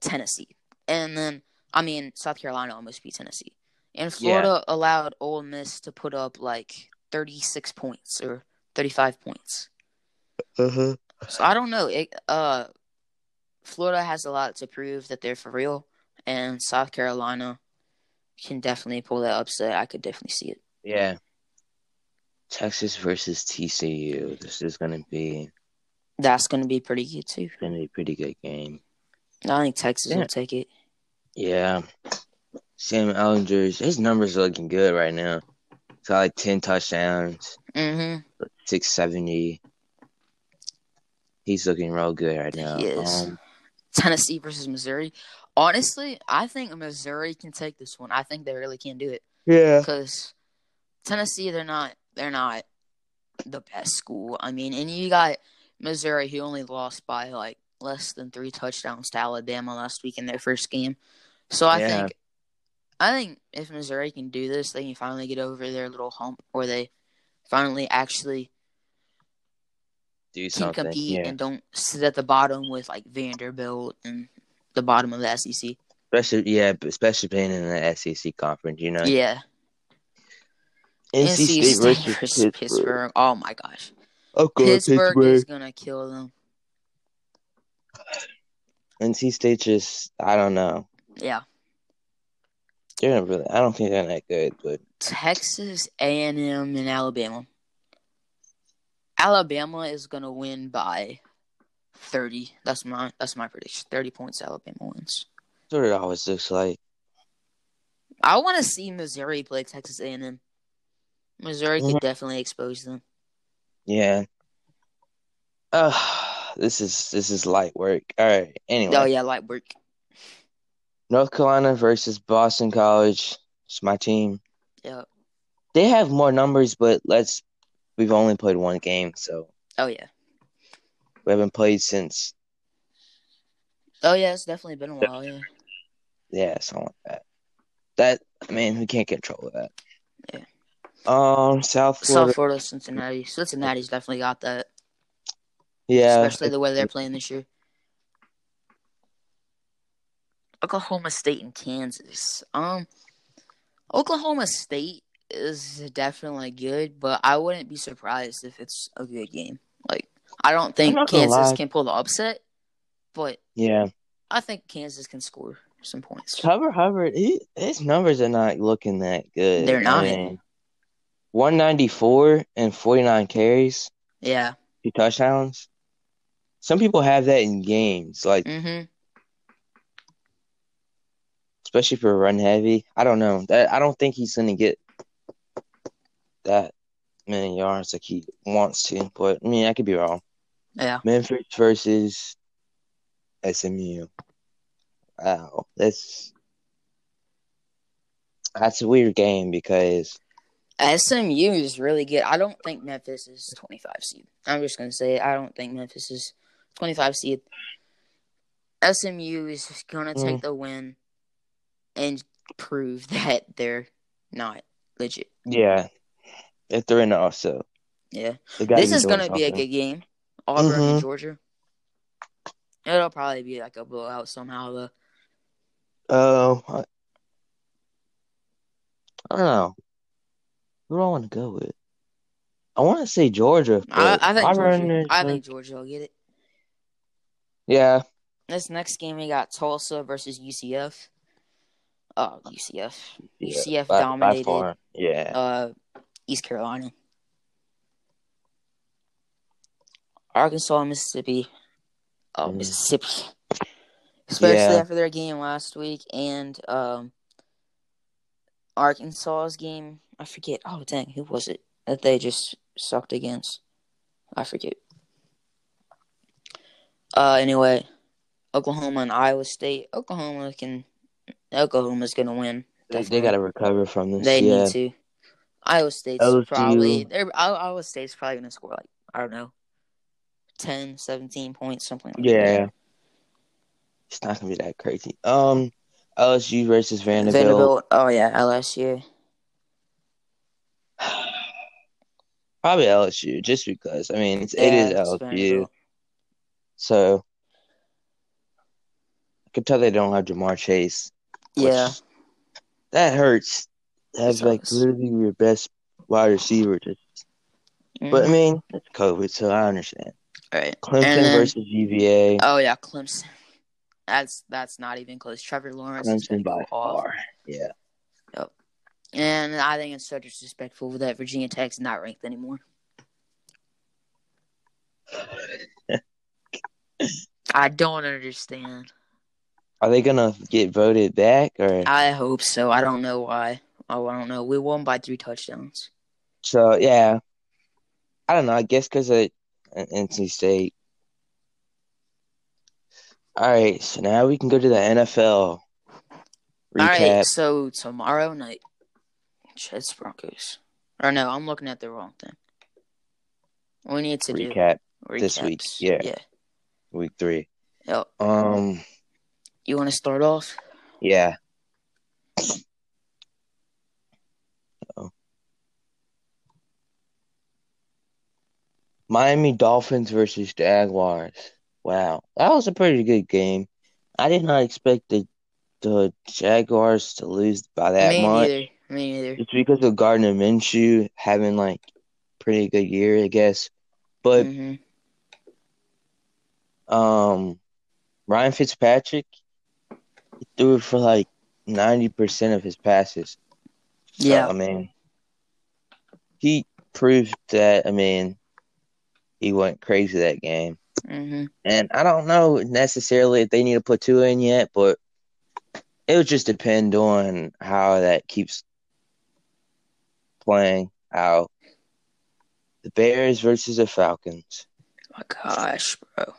Tennessee, and then I mean, South Carolina almost beat Tennessee, and Florida allowed Ole Miss to put up like thirty six points or thirty five points. Uh-huh. So I don't know. It, uh, Florida has a lot to prove that they're for real, and South Carolina can definitely pull that upset. I could definitely see it. Yeah. Texas versus TCU. This is gonna be That's going to be pretty good too. gonna be a pretty good game. I think Texas Yeah. will take it. Yeah. Sam Ehlinger's his numbers are looking good right now. He's got like ten touchdowns, Mm-hmm. six seventy. He's looking real good right now. He is. Um, Tennessee versus Missouri. Honestly, I think Missouri can take this one. I think they really can do it yeah. because Tennessee, they're not, they're not the best school. I mean, and you got Missouri who only lost by like less than three touchdowns to Alabama last week in their first game. So I Yeah. think, I think if Missouri can do this, they can finally get over their little hump where they finally actually Do can compete Yeah. and don't sit at the bottom with like Vanderbilt and the bottom of the SEC. Especially yeah, especially playing in the SEC conference, you know. Yeah, NC State versus Pittsburgh. Pittsburgh. Oh my gosh, Oh, God, Pittsburgh, is gonna kill them. NC State just I don't know. Yeah, They're not really I don't think they're that good, but Texas A and M and Alabama. Alabama is gonna win by thirty. That's my that's my prediction. Thirty points. Alabama wins. that's what it always looks like. I want to see Missouri play Texas A and M. Missouri could definitely expose them. Yeah. Uh this is this is light work. All right. Anyway, Oh yeah, light work. North Carolina versus Boston College. It's my team. Yeah. They have more numbers, but let's we've only played one game, so Oh yeah. We haven't played since Oh yeah, it's definitely been a while. Yeah. yeah, something like that. That I mean, we can't control that. Yeah. Um, South Florida. South Florida, Cincinnati. Cincinnati's definitely got that, yeah, especially the way they're playing this year. Oklahoma State and Kansas. Um, Oklahoma State is definitely good, but I wouldn't be surprised if it's a good game. Like, I don't think I'm not gonna Kansas lie. can pull the upset, but yeah. I think Kansas can score some points. Chuba Hubbard, he, his numbers are not looking that good. They're not. I mean, 194 and 49 carries, Yeah. two touchdowns. Some people have that in games, like Mm-hmm. especially for run heavy. I don't know. That I don't think he's gonna get that many yards like he wants to. But I mean, I could be wrong. Yeah. Memphis versus SMU. Wow, that's that's a weird game because SMU is really good. I don't think Memphis is 25 seed. I'm just going to say it. I don't think Memphis is 25 seed. SMU is going to take Mm. the win and prove that they're not legit. yeah, if they're in also. Yeah. This is going to be a good game. Auburn Mhm. and Georgia. It'll probably be like a blowout somehow, though. Oh, I, I don't know. Who do I want to go with? I want to say Georgia. I, I think Auburn Georgia, I think Georgia will get it. yeah, This next game, we got Tulsa versus UCF. Oh, UCF. UCF by- by dominated. far. Yeah, uh, East Carolina, Arkansas, Mississippi, oh Mhm. Mississippi, especially Yeah. after their game last week and um, Arkansas's game. I forget. Oh dang, who was it that they just sucked against? I forget. Uh, anyway, Oklahoma and Iowa State. Oklahoma can. Oklahoma's gonna win. they, they got to recover from this. They yeah. need to. Iowa State's LSU. probably they're Iowa State's probably gonna score like I don't know 10, 17 points, something like that. Yeah. that. It's not gonna be that crazy. Um, LSU versus Vanderbilt. Vanderbilt. Oh yeah, LSU. Probably LSU, just because. I mean, it's, Yeah, is it's LSU, Vanderbilt. so I can tell they don't have Ja'Marr Chase. Yeah, that hurts. Have like literally your best wide receiver. Just, mm-hmm. but I mean, it's COVID, so I understand. All right. Clemson then- versus UVA. Oh yeah, Clemson. That's that's not even close. Trevor Lawrence Clemson by off. far. Yeah. Yep. And I think it's so disrespectful that Virginia Tech's not ranked anymore. I don't understand. Are they gonna get voted back or I hope so. I don't know why. Oh, I don't know. We won by three touchdowns. so? Yeah. I don't know. I guess because of NC State. All right, so now we can go to the NFL recap. All right, so tomorrow night, Jets Broncos. Or no, I'm looking at the wrong thing. We need to recap do this week, yeah. yeah. week three. Yep. Um, You want to start off? yeah. Miami Dolphins versus Jaguars. Wow, that was a pretty good game. I did not expect the the Jaguars to lose by that Me much. neither. Me neither. It's because of Gardner Minshew having like pretty good year, I guess. But hmm um, Ryan Fitzpatrick he threw it for like ninety percent of his passes. So, Yeah. I mean, he proved that. I mean, he went crazy that game. hmm And I don't know necessarily if they need to put two in yet, but it would just depend on how that keeps playing out. The Bears versus the Falcons. My gosh, bro.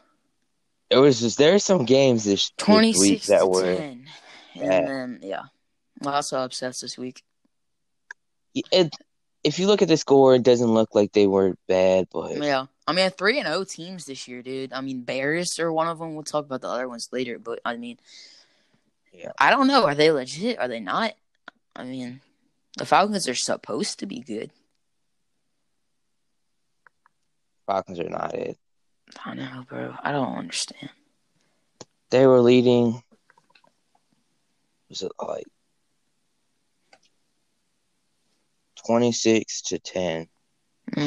It was just there's some games this, this week that were ten, bad. and then yeah, lots of upsets this week. it. If you look at the score, it doesn't look like they were bad, but Yeah, I mean three and O teams this year, dude. I mean Bears are one of them. We'll talk about the other ones later, but I mean, Yeah. I don't know. Are they legit? Are they not? I mean, the Falcons are supposed to be good. Falcons are not it. I know, bro. I don't understand. They were leading. Was it like twenty six to ten?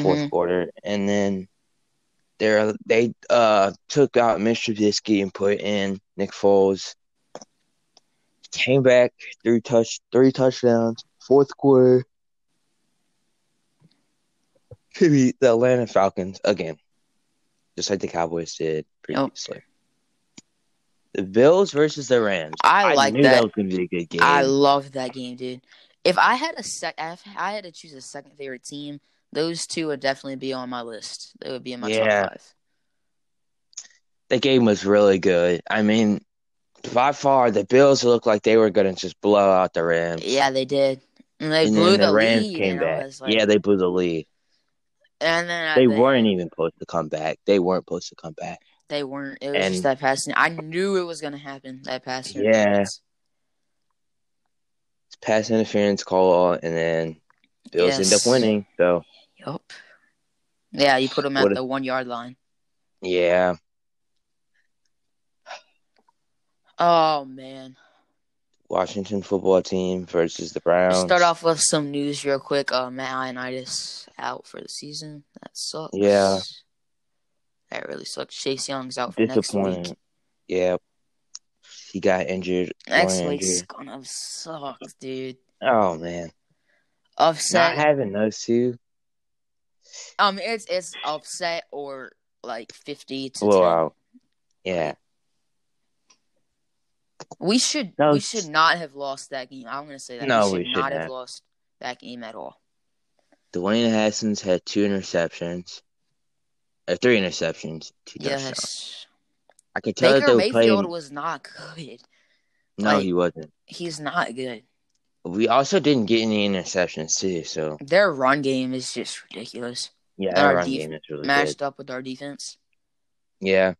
fourth Mhm. quarter, and then they they uh took out Mr. Trubisky and put in Nick Foles. Came back three touch three touchdowns fourth quarter. To beat the Atlanta Falcons again, just like the Cowboys did previously. The Bills versus the Rams. I like knew that. that was to be a good game. I love that game, dude. If I had a sec, if I had to choose a second favorite team, those two would definitely be on my list. They would be in my Yeah. top five. the game was really good. I mean, by far, the Bills looked like they were going to just blow out the Rams. Yeah, they did. And they and blew then the, the, Rams lead. came back. like- yeah, they blew the lead. and then They weren't even supposed to come back. They weren't supposed to come back. They weren't. It was And- just that passing. I knew it was gonna happen. That passing. Yeah. Pass interference call, and then Bills end up winning. So Yup. Yeah, you put them at What a- the one yard line. yeah, Oh man. Washington football team versus the Browns. Start off with some news real quick. Uh, Matt Ioannidis out for the season. That sucks. Yeah. That really sucks. Chase Young's out for next week. Yeah, he got injured. Next week's gonna suck, dude. Oh man, Upset. not having those two. um, it's it's upset or like fifty to blowout. Yeah, We should No, we should not have lost that game. I'm gonna say that. No, we we should not have have. lost that game at all. Dwayne Haskins had two interceptions, or three interceptions, two touchdowns. Yes. I could tell Baker that they were Mayfield playing. was not good. No, like- he wasn't. He's not good. We also didn't get any interceptions too. So Their run game is just ridiculous. yeah, Our run def- game is really Matched good. up with our defense. Yeah.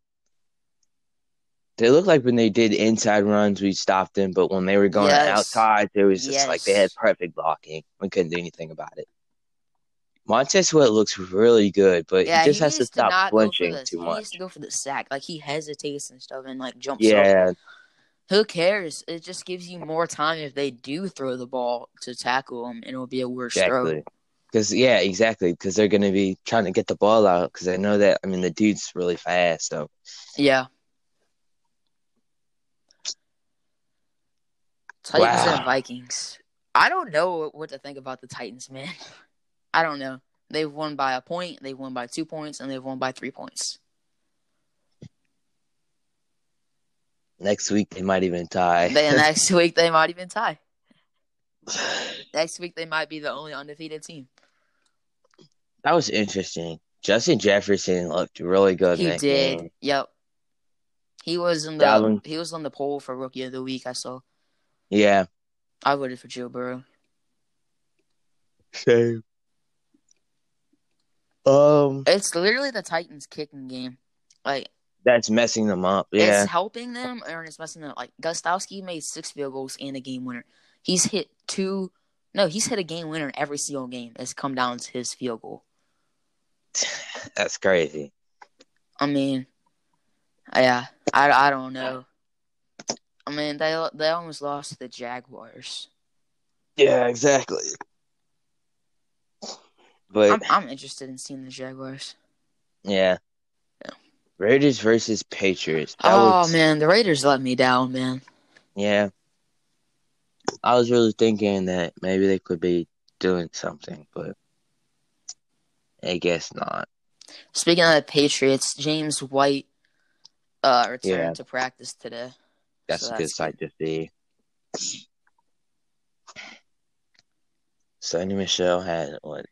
They look like when they did inside runs, we stopped them, but when they were going Yes. outside, it was just like they had perfect blocking. We couldn't do anything about it. Montez Sweat looks really good, but Yeah, he just he has to stop not go for flinching too he much. needs to go for the sack. Like he hesitates and stuff and like jumps up. Yeah, Who cares? It just gives you more time if they do throw the ball to tackle him, and it'll be a worse throw. exactly. Because yeah, exactly. Because they're gonna be trying to get the ball out. Because I know that. I mean, the dude's really fast. So Yeah. Titans Wow. and Vikings. I don't know what to think about the Titans, man. I don't know. They've won by a point, they've won by two points, and they've won by three points. next week they might even tie. Then next week they might even tie. Next week they might be the only undefeated team. that was interesting. Justin Jefferson looked really good. in He did. game. Yep. He was in the Dalvin- he was on the poll for rookie of the week. I saw. Yeah. I voted for Joe Burrow. Same. Um, It's literally the Titans kicking game. Like that's messing them up. Yeah. it's helping them or it's messing them up. Like Gostkowski made six field goals and a game winner. He's hit two no, he's hit a game winner every single game. It's come down to his field goal. That's crazy. I mean, yeah, I, I don't know. I mean, they they almost lost to the Jaguars. Yeah, exactly. But I'm I'm interested in seeing the Jaguars. yeah. Yeah. Raiders versus Patriots. That oh was, man, the Raiders let me down, man. Yeah. I was really thinking that maybe they could be doing something, but I guess not. Speaking of the Patriots, James White uh returned Yeah. to practice today. That's So a good that's sight to see. Sony Michel had what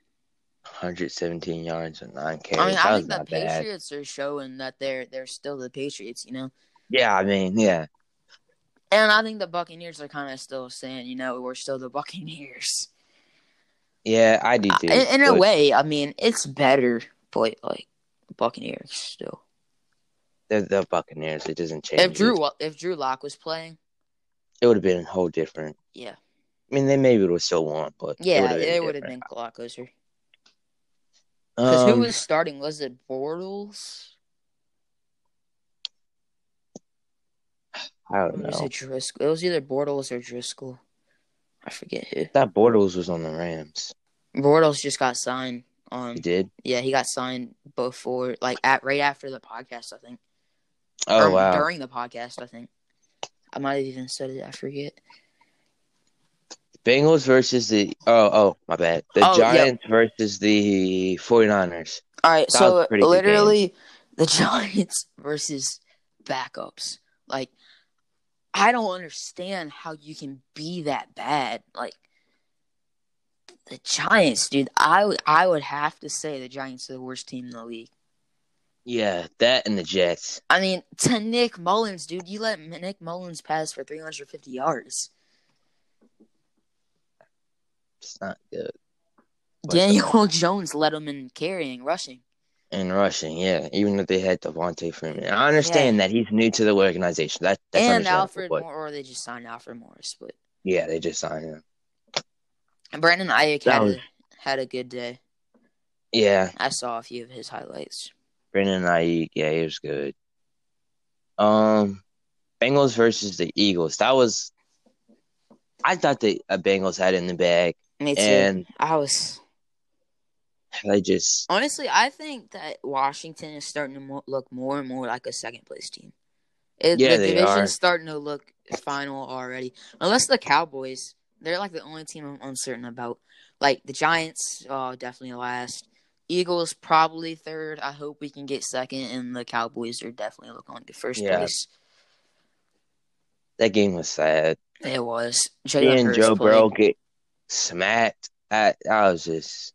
117 yards and nine carries. I mean, I think the not bad. Patriots are showing that they're they're still the Patriots, you know. Yeah, I mean, yeah, And I think the Buccaneers are kind of still saying, you know, we're still the Buccaneers. yeah, I do Uh, too. in, in a way, I mean, it's better, but like Buccaneers still. they're the Buccaneers. It doesn't change. If Drew. If Drew Lock was playing, it would have been a whole different. yeah, I mean, they maybe would have still won, but yeah, been it would have different. been a lot closer. Because Um, who was starting? Was it Bortles? I don't was know. it Driskel? It was either Bortles or Driskel. I forget who. That Bortles was on the Rams. Bortles just got signed on. He did. Yeah, he got signed before, like at right after the podcast, I think. Oh Or wow. During the podcast, I think. I might have even said it. I forget. Bengals versus the oh oh my bad. The Oh. Giants versus the 49ers. All right, That so a pretty good literally, the Giants versus backups. Like, I don't understand how you can be that bad. Like, the Giants, dude. I I would have to say the Giants are the worst team in the league. Yeah, that and the Jets. I mean, to Nick Mullens, dude, you let Nick Mullens pass for 350 yards. It's not good. But, Daniel Jones led them in carrying, rushing. And rushing, yeah. Even if they had Devonta Freeman, I understand that he's new to the organization. That that's and Alfred Moore, or they just signed Alfred Morris. But Yeah, they just signed him. Brandon Aiyuk had, was- a, had a good day. Yeah, I saw a few of his highlights. Brendan Aiyuk, yeah, he was good. Um, Bengals versus the Eagles. That was. I thought the uh, Bengals had it in the bag, Me too. and I was I just honestly, I think that Washington is starting to mo- look more and more like a second place team. It, Yeah, the they division's are. starting to look final already. Unless the Cowboys, they're like the only team I'm uncertain about. Like the Giants, oh, definitely last. Eagles probably third. I hope we can get second, and the Cowboys are definitely looking like the first Yeah. place. that game was sad. It was. Seeing Joe played. Burrow get smacked, I, that was just.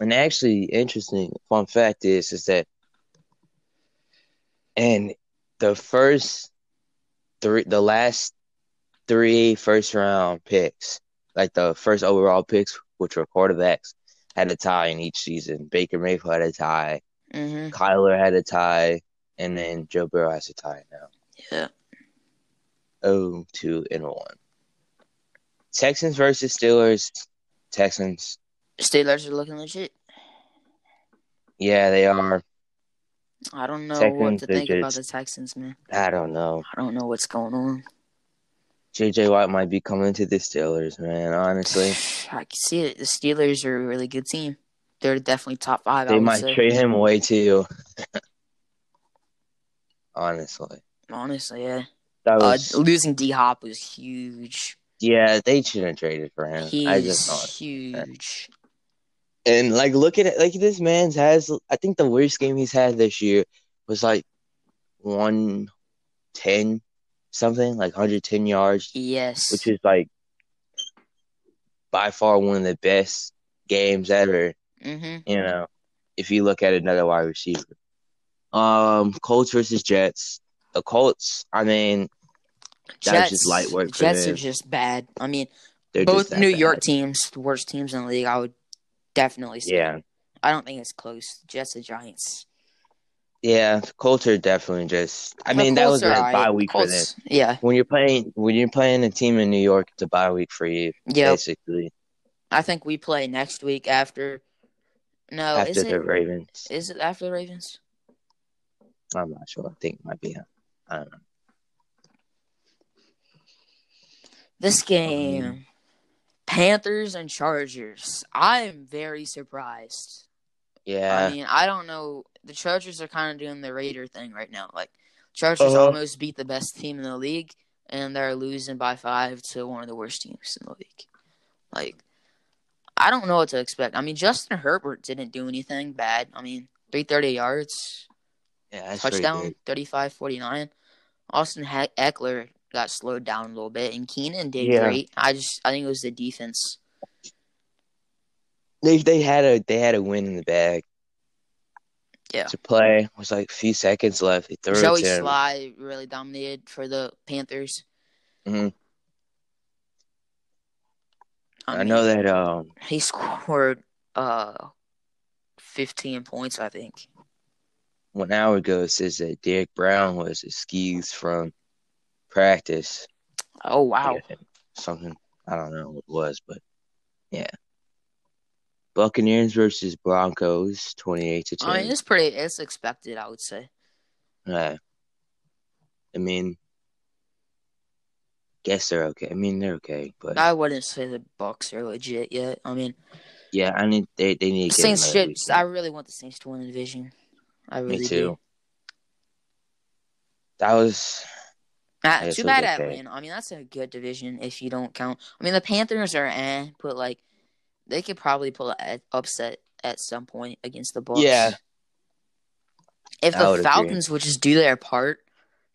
And actually, interesting fun fact is is that, and the first three, the last three first round picks, like the first overall picks, which were quarterbacks, had a tie in each season. Baker Mayfield had a tie, hmm Kyler had a tie, and then Joe Burrow has a tie now. Yeah. Oh, two and one. Texans versus Steelers. Texans. Steelers are looking legit. Yeah, they are. I don't know what Texans to are think about the Texans, man. I don't know. I don't know what's going on. JJ Watt might be coming to the Steelers, man. Honestly, I can see it. The Steelers are a really good team. They're definitely top five. They might say. trade him away too. Honestly, Honestly, yeah. that Uh, losing D Hop was huge. Yeah. They shouldn't have traded for him. He's I just don't. huge. And like, look at it. Like this man's has. I think the worst game he's had this year was like one ten something, like hundred ten yards. Yes. which is like by far one of the best games ever. hmm You know, if you look at another wide receiver. Um, Colts versus Jets. The Colts, I mean, That was Jets, just light work for Jets them. are just bad. I mean, they're both New York teams, the worst teams in the league. I would definitely say. Yeah, I don't think it's close. Jets and Giants. yeah. Colts are definitely just. I mean, that was a are alright. bye week for them. Yeah. When you're playing, when you're playing a team in New York, it's a bye week for you, Yeah. basically. I think we play next week after No, after is the it? Ravens. Is it after the Ravens? I'm not sure. I think it might be. I don't know. This game, Panthers and Chargers. I'm very surprised. Yeah. I mean, I don't know. The Chargers are kind of doing the Raider thing right now. Like, Chargers Uh-huh. almost beat the best team in the league, and they're losing by five to one of the worst teams in the league. Like, I don't know what to expect. I mean, Justin Herbert didn't do anything bad. I mean, 330 yards, yeah, touchdown, good. 35 49. Austin Ekeler got slowed down a little bit, and Keenan did Yeah. great. I just, I think it was the defense. They they had a they had a win in the bag. Yeah. To play was like a few seconds left. They threw Joey it. Slye really dominated for the Panthers. Mhm. I, mean, know that um he scored uh 15 points, I think. one hour ago it says that Derek Brown was excused from practice. Oh wow. Something I don't know what it was, but yeah. Buccaneers versus Broncos, twenty-eight to ten. I mean, it's pretty. It's expected, I would say. Yeah. I mean, guess they're okay. I mean, they're okay, but I wouldn't say the Bucks are legit yet. I mean, yeah, I need they they need to get Saints should. I really want the Saints to win the division. I really Me do. too. That was Ah, too bad. Atlanta. I mean, that's a good division if you don't count. I mean, the Panthers are eh, but like they could probably pull an upset at some point against the Bucks. Yeah. If I the agree. Falcons would just do their part,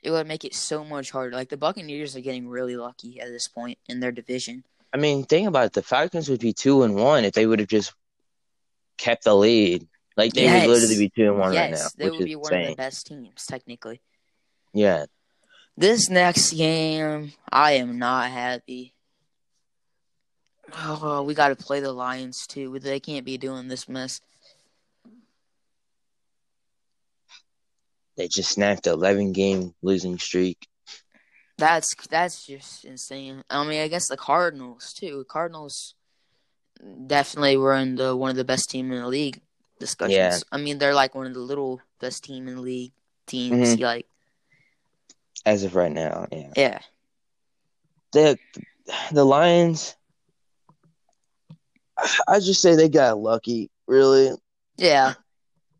it would make it so much harder. Like the Buccaneers are getting really lucky at this point in their division. I mean, think about it. The Falcons would be two and one if they would have just kept the lead. Like they Yes. would literally be two and one right now, they which would be one of the best teams technically. Yeah, This next game, I am not happy. Oh, we got to play the Lions too. They can't be doing this mess. they just snapped the eleven game losing streak. That's that's just insane. I mean, I guess the Cardinals too. Cardinals definitely were in the one of the best team in the league discussions. Yeah. I mean, they're like one of the little best team in the league teams. Mhm. Like, As of right now, yeah. yeah, The the Lions, I just say they got lucky, really. yeah,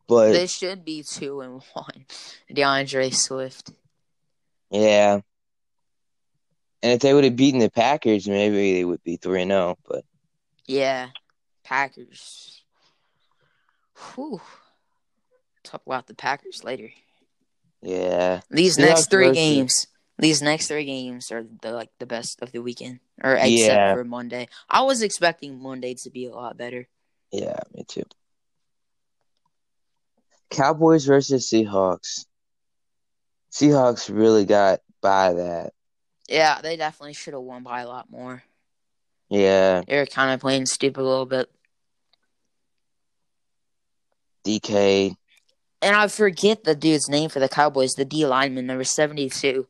But they should be two and one. D'Andre Swift. yeah, and if they would have beaten the Packers, maybe they would be three and zero. But Yeah, Packers. Whew. Talk about the Packers later. Yeah, These Seahawks next three versus- games, these next three games are the like the best of the weekend, or except Yeah. for Monday. I was expecting Monday to be a lot better. yeah, me too. Cowboys versus Seahawks. Seahawks really got by that. Yeah, they definitely should have won by a lot more. Yeah, They were kind of playing stupid a little bit, DK. And I forget the dude's name for the Cowboys, the D lineman, number seventy-two.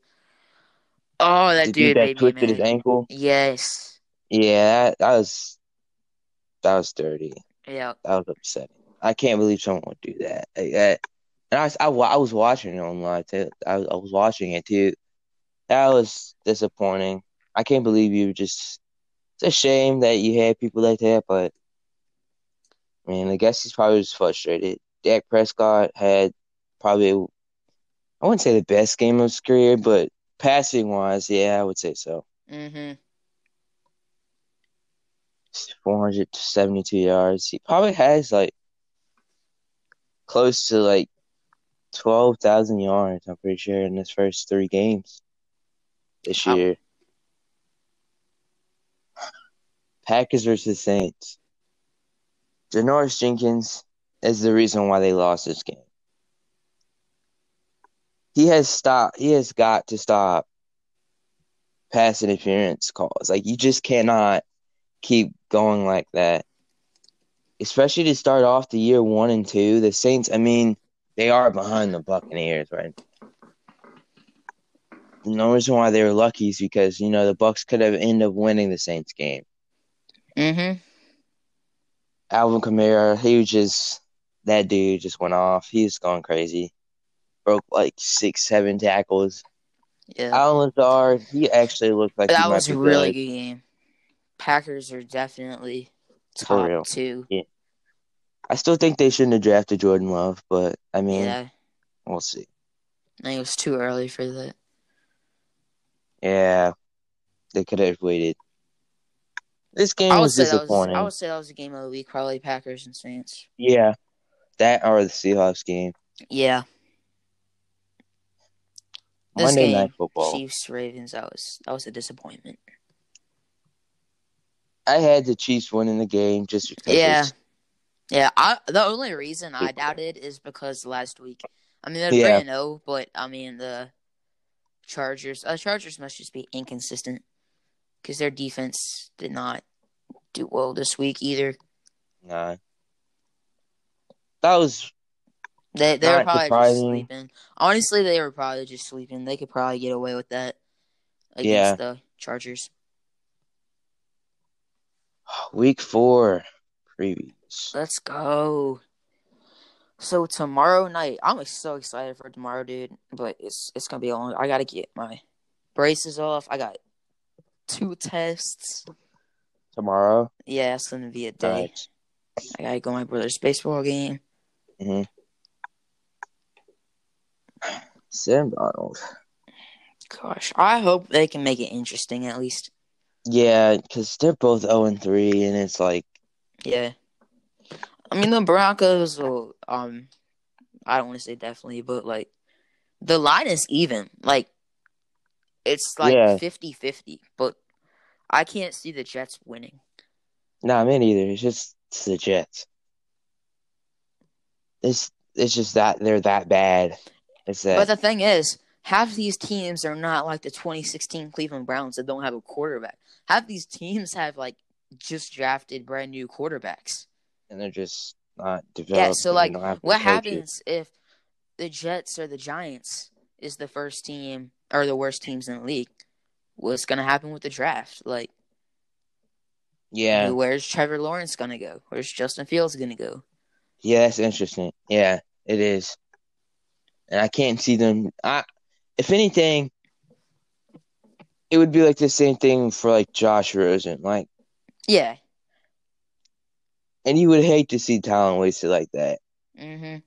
Oh, that The dude dude that twisted his ankle. Yes. Yeah, that, that was that was dirty. Yeah. That was upsetting. I can't believe someone would do that. Like that. And I, was- I, I was watching it online too. I, was- I was watching it too. That was disappointing. I can't believe you just. It's a shame that you had people like that, but I mean, I guess he's probably just frustrated. Dak Prescott had probably, I wouldn't say the best game of his career, but passing wise, yeah, I would say so. Mm-hmm. 472 yards. He probably has like close to like 12,000 yards, I'm pretty sure, in his first three games this Wow. year. Packers versus Saints. Janoris Jenkins is the reason why they lost this game. He has stopped. He has got to stop pass interference calls. Like you just cannot keep going like that. Especially to start off the year one and two. The Saints, I mean, they are behind the Buccaneers, right? The reason why they were lucky is because, you know, the Bucks could have ended up winning the Saints game. Mm-hmm. Alvin Kamara, he was just that dude just went off. He was going crazy. Broke like six, seven tackles. Yeah, Allen Lazard, he actually looked like he that was a really good. good game. Packers are definitely top two. I still think they shouldn't have drafted Jordan Love, but I mean, Yeah, we'll see. I think it was too early for that. Yeah, they could have waited. This game I would was say that was disappointing. I would say that was a game of the week, probably Packers and Saints. Yeah, that or the Seahawks game. Yeah, this Monday game, Night Football. Chiefs Ravens. That was that was a disappointment. I had the Chiefs winning the game just because. Yeah, yeah. I the only reason I doubted is because last week. I mean, they're Yeah. three zero, but I mean the Chargers. Uh, Chargers must just be inconsistent because their defense did not do well this week either. Nah. That was They they were probably just sleeping. Honestly, they were probably just sleeping. They could probably get away with that against Yeah. the Chargers. week four previews. Let's go. So tomorrow night, I'm so excited for tomorrow, dude. But it's it's gonna be a long. I gotta get my braces off. I got two tests. Tomorrow. Yeah, it's gonna be a day. Nice. I gotta go to my brother's baseball game. Hmm Sam Darnold. Gosh, I hope they can make it interesting at least. Yeah, because they're both 0 and 3, and it's like, Yeah. I mean the Broncos will um I don't want to say definitely, but like the line is even. Like it's like Yeah. 50-50, but I can't see the Jets winning. nah, me neither. It's just it's the Jets. It's it's just that they're that bad. It's that. But the thing is, half these teams are not like the 2016 Cleveland Browns that don't have a quarterback. Half these teams have like just drafted brand new quarterbacks. and they're just not developed. Yeah, so like what happens if the Jets or the Giants is the first team or the worst teams in the league? What's gonna happen with the draft? Like Yeah, where's Trevor Lawrence gonna go? Where's Justin Fields gonna go? Yeah, that's interesting. Yeah, it is, and I can't see them. I, if anything, it would be like the same thing for like Josh Rosen, like, Yeah. and you would hate to see talent wasted like that. hmm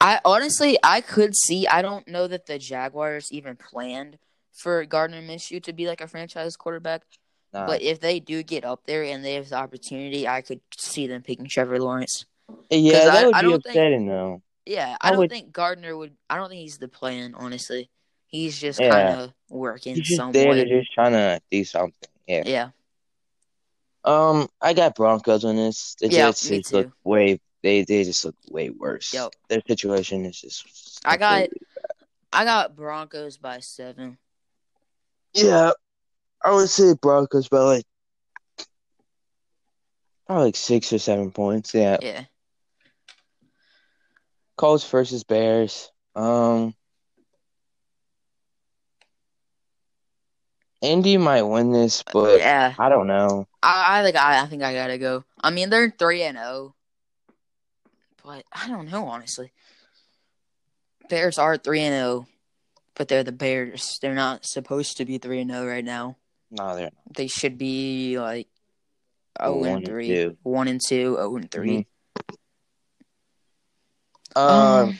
I honestly, I could see. I don't know that the Jaguars even planned for Gardner Minshew to be like a franchise quarterback. Nah. But if they do get up there and they have the opportunity, I could see them picking Trevor Lawrence. Yeah, that I- would I be don't think- though. Yeah, I I don't would- think Gardner would. I don't think he's the plan. Honestly, he's just Yeah. kind of working He's just some there way. to just trying to do something. Yeah. Yeah, Um, I got Broncos on this. The Yeah, Jets me just look too. way. They they just look way worse. Yep. Their situation is just. I got- I got Broncos by seven. Yeah, I would say Broncos by like probably like six or seven points. Yeah, Yeah, Colts versus Bears. Um, Indy might win this, but yeah. I don't know. I, I think I, I think I gotta go. I mean, they're three and zero, but I don't know honestly. Bears are three and zero, but they're the Bears. They're not supposed to be three and zero right now. No, they're They should be like zero and and three, one and two, zero and 3 um. Um,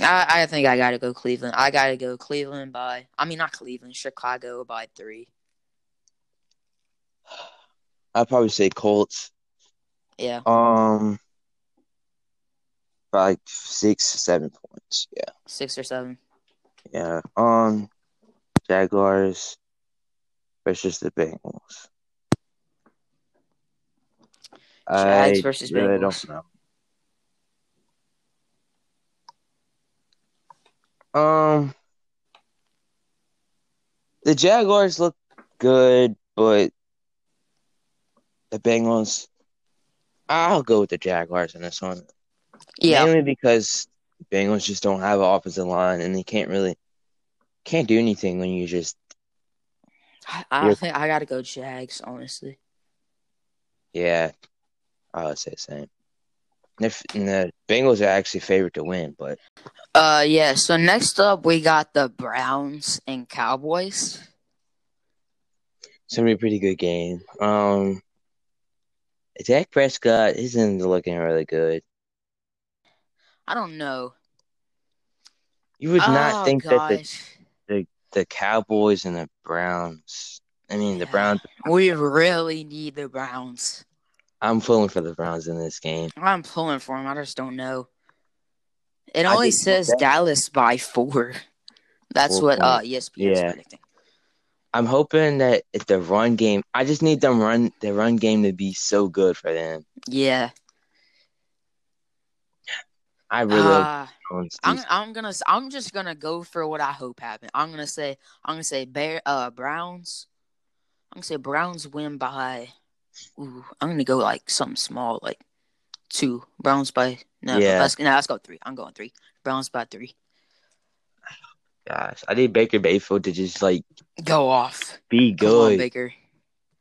I, I think I gotta go Cleveland. I gotta go Cleveland by. I mean, not Cleveland, Chicago by three. I'd probably say Colts. Yeah, Um, by six, seven points. Yeah, six or seven. yeah. Um, Jaguars versus the Bengals. Jags I versus really Bengals. don't know. Um, the Jaguars look good, but the Bengals. I'll go with the Jaguars in this one. Yeah, Mainly because Bengals just don't have an offensive line and they can't really can't do anything when you just I, think I gotta go Jags. Honestly, yeah. I would say the same. The, the Bengals are actually favored to win, but Uh, yeah. So next up, we got the Browns and Cowboys. it's gonna be a pretty good game. Um, Dak Prescott isn't looking really good. I don't know. You would oh, not think that the, gosh. the Cowboys and the Browns. I mean, the Browns. We really need the Browns. I'm pulling for the Browns in this game. I'm pulling for them. I just don't know. It I only says Dallas by four. That's Four what uh points. ESPN is Yeah. predicting. I'm hoping that if the run game, I just need them run the run game to be so good for them. Yeah. I really Uh, I'm I'm gonna I'm just gonna go for what I hope happen. I'm gonna say I'm gonna say Bear uh Browns. I'm gonna say Browns win by. Ooh, I'm gonna go like something small, like two Browns by. No, Yeah. let's no, let's go three. I'm going three. Browns by three. Gosh, I need Baker Mayfield to just like Go off. be Come on, good. Baker.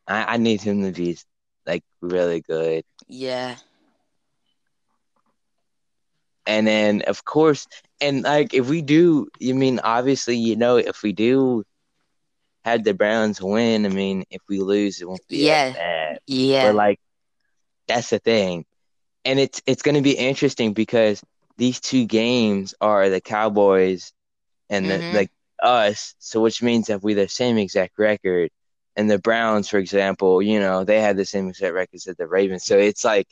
I, I need him to be like really good. Yeah. And then of course, and like if we do, you mean obviously, you know, if we do have the Browns win, I mean, if we lose, it won't be Yeah. bad. Yeah. But like, that's the thing, and it's it's going to be interesting because these two games are the Cowboys and the Mhm. like us, so which means that we the same exact record, and the Browns, for example, you know, they had the same exact records as the Ravens, so it's like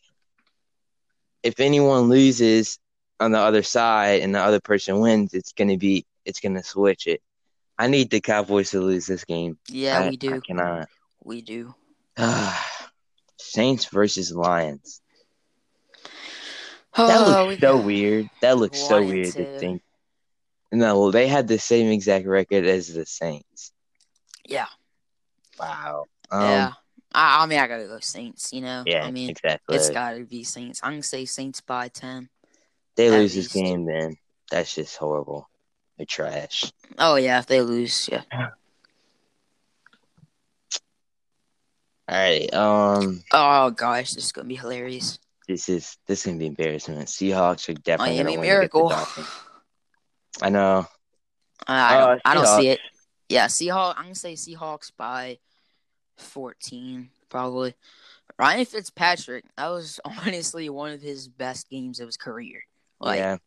if anyone loses on the other side and the other person wins, it's going to be it's going to switch it. I need the Cowboys to lose this game. yeah, I, we do. I cannot. We do. Saints versus Lions. Oh, That looks we so weird. That looks so weird to think. No, they had the same exact record as the Saints. Yeah. Wow. Um, yeah. I, I mean, I gotta go Saints. You know. Yeah, I mean, exactly. it's gotta be Saints. I'm gonna say Saints by ten. they lose this game, then that's just horrible. They're trash. Oh yeah, if they lose, yeah. All right. Um, Oh gosh, this is gonna be hilarious. this is this is gonna be embarrassment. Seahawks are definitely Miami gonna Miracle. I know. I Uh, don't, I don't see it. Yeah, Seahawks. I'm gonna say Seahawks by fourteen, probably. Ryan Fitzpatrick. That was honestly one of his best games of his career. Like, yeah.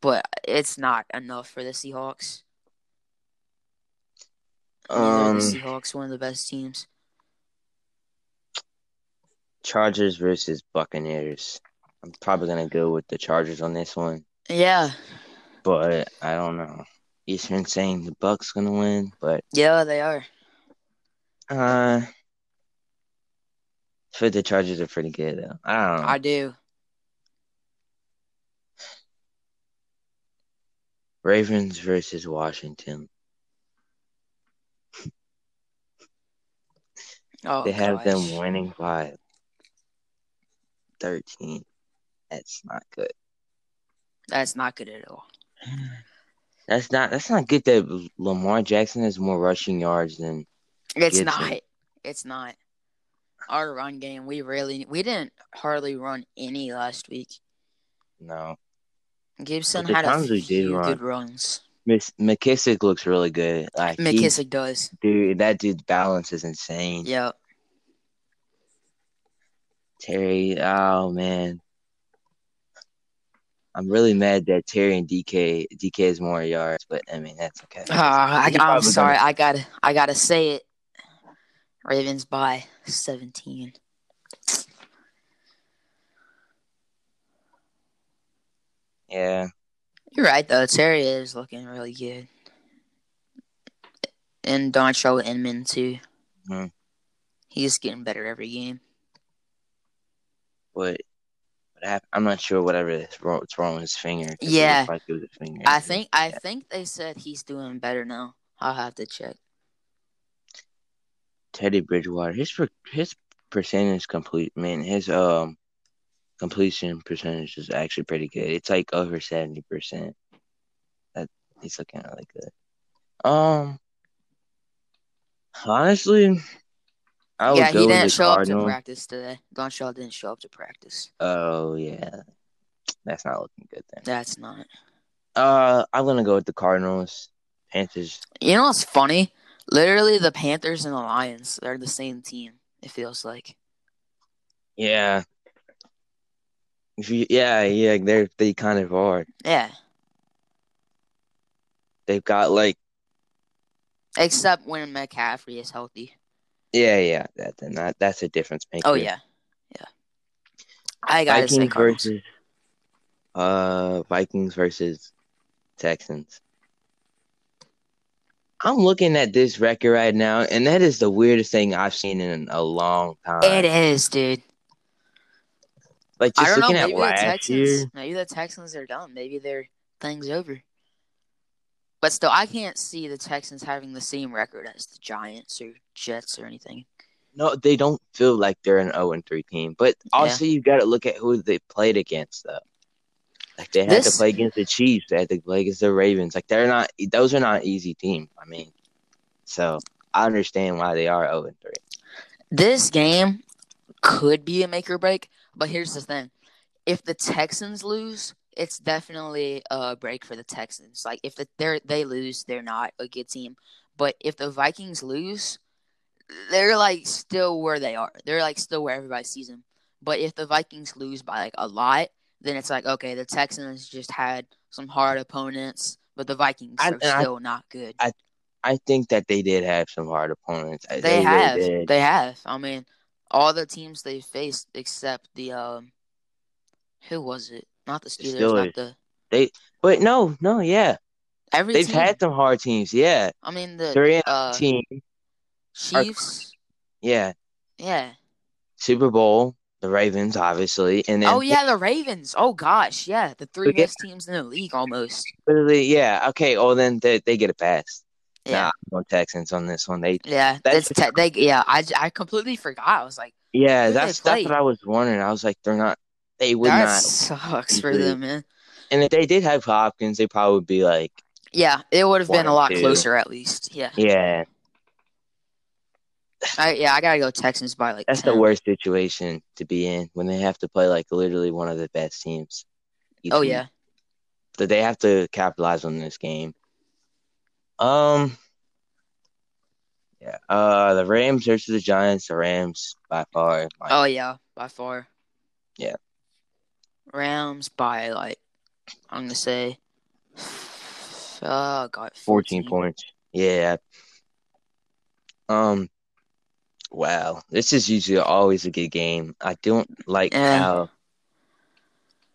But it's not enough for the Seahawks. Um, the Seahawks, one of the best teams. Chargers versus Buccaneers. I'm probably gonna go with the Chargers on this one. Yeah, but I don't know. Eastern saying the Bucks gonna win, but yeah, they are. uh, I the Chargers are pretty good though. I don't know. I do. Ravens versus Washington. Oh, they have gosh. them winning by thirteen. That's not good. That's not good at all. That's not. That's not good. That Lamar Jackson has more rushing yards than It's Gibson. not. It's not. Our run game, we really we didn't hardly run any last week. no. Gibson had a we did few run, good runs. Miss McKissic looks really good. Like he, McKissic does. dude, that dude's balance is insane. Yeah. Terry, oh man. I'm really mad that Terry and DK DK is more yards, but I mean that's okay. Uh, I, I'm sorry. gonna- I gotta I gotta say it. Ravens by 17. Yeah. You're right though. Terry is looking really good. And Dontrelle Inman too. Mhm. He's getting better every game. But what happened? I'm not sure whatever is wrong, what's wrong with his finger. Yeah. like it was a finger I think I think they said he's doing better now. I'll have to check. Teddy Bridgewater, his his percentage complete man, his um completion percentage is actually pretty good. It's like over seventy percent. That he's looking really good. Um honestly, I would yeah, go he didn't the show up to practice today. Don didn't show up to practice. Oh yeah, that's not looking good then. That's not. Uh, I'm gonna go with the Cardinals. Panthers. You know what's funny? Literally, the Panthers and the Lions they're the same team. It feels like. Yeah. Yeah, yeah, they're they kind of are. Yeah, They've got like, except when McCaffrey is healthy. yeah, yeah. That then that that's a difference maker. Oh yeah, yeah. I say Vikings versus uh Vikings versus Texans. I'm looking at this record right now, and that is the weirdest thing I've seen in a long time. It is, dude. Like I just don't know. looking at Maybe the Texans. year. Maybe the Texans are done. Maybe their thing's over. But still, I can't see the Texans having the same record as the Giants or Jets or anything. No, they don't feel like they're an 0 3 team. But also, you got to look at who they played against, though. Like they had This- to play against the Chiefs, they had to play against the Ravens. Like they're not; those are not easy teams. I mean, so I understand why they are 0 3. This game could be a make or break, but here's the thing: if the Texans lose, it's definitely a break for the Texans. Like if the, they they lose, they're not a good team. But if the Vikings lose, they're like still where they are. They're like still where everybody sees them. But if the Vikings lose by like a lot, then it's like okay, the Texans just had some hard opponents, but the Vikings I- are and I- still not good. I I think that they did have some hard opponents. They, really have. did. They have. I mean, all the teams they faced except the um, who was it? Not the Steelers. Not Steelers. the But no, no, yeah, every they've team. had some hard teams. Yeah, I mean the three uh, team. Chiefs. Yeah, Yeah. Super Bowl, the Ravens, obviously, and then Oh yeah, the Ravens. Oh gosh, yeah, the three Yeah. best teams in the league almost. literally, yeah. Okay, well then they, they get a pass. Yeah. Nah, no Texans on this one. They Yeah, That's- te- they. Yeah, I, I completely forgot. I was like, Yeah, that's that's what I was wondering. I was like, they're not. They would that not. sucks for them, man. And if they did have Hopkins, they probably would be like, Yeah, it would have been a lot two. closer at least. Yeah, yeah, I, yeah, I gotta go Texans by like. that's 10. the worst situation to be in when they have to play like literally one of the best teams. Oh week. yeah, that they have to capitalize on this game. Um, yeah. Uh, the Rams versus the Giants. The Rams by far. oh yeah, by far. Yeah. Rams by like, I'm gonna say. Oh god, 14 points. Yeah. Um. Wow, this is usually always a good game. I don't like Yeah. how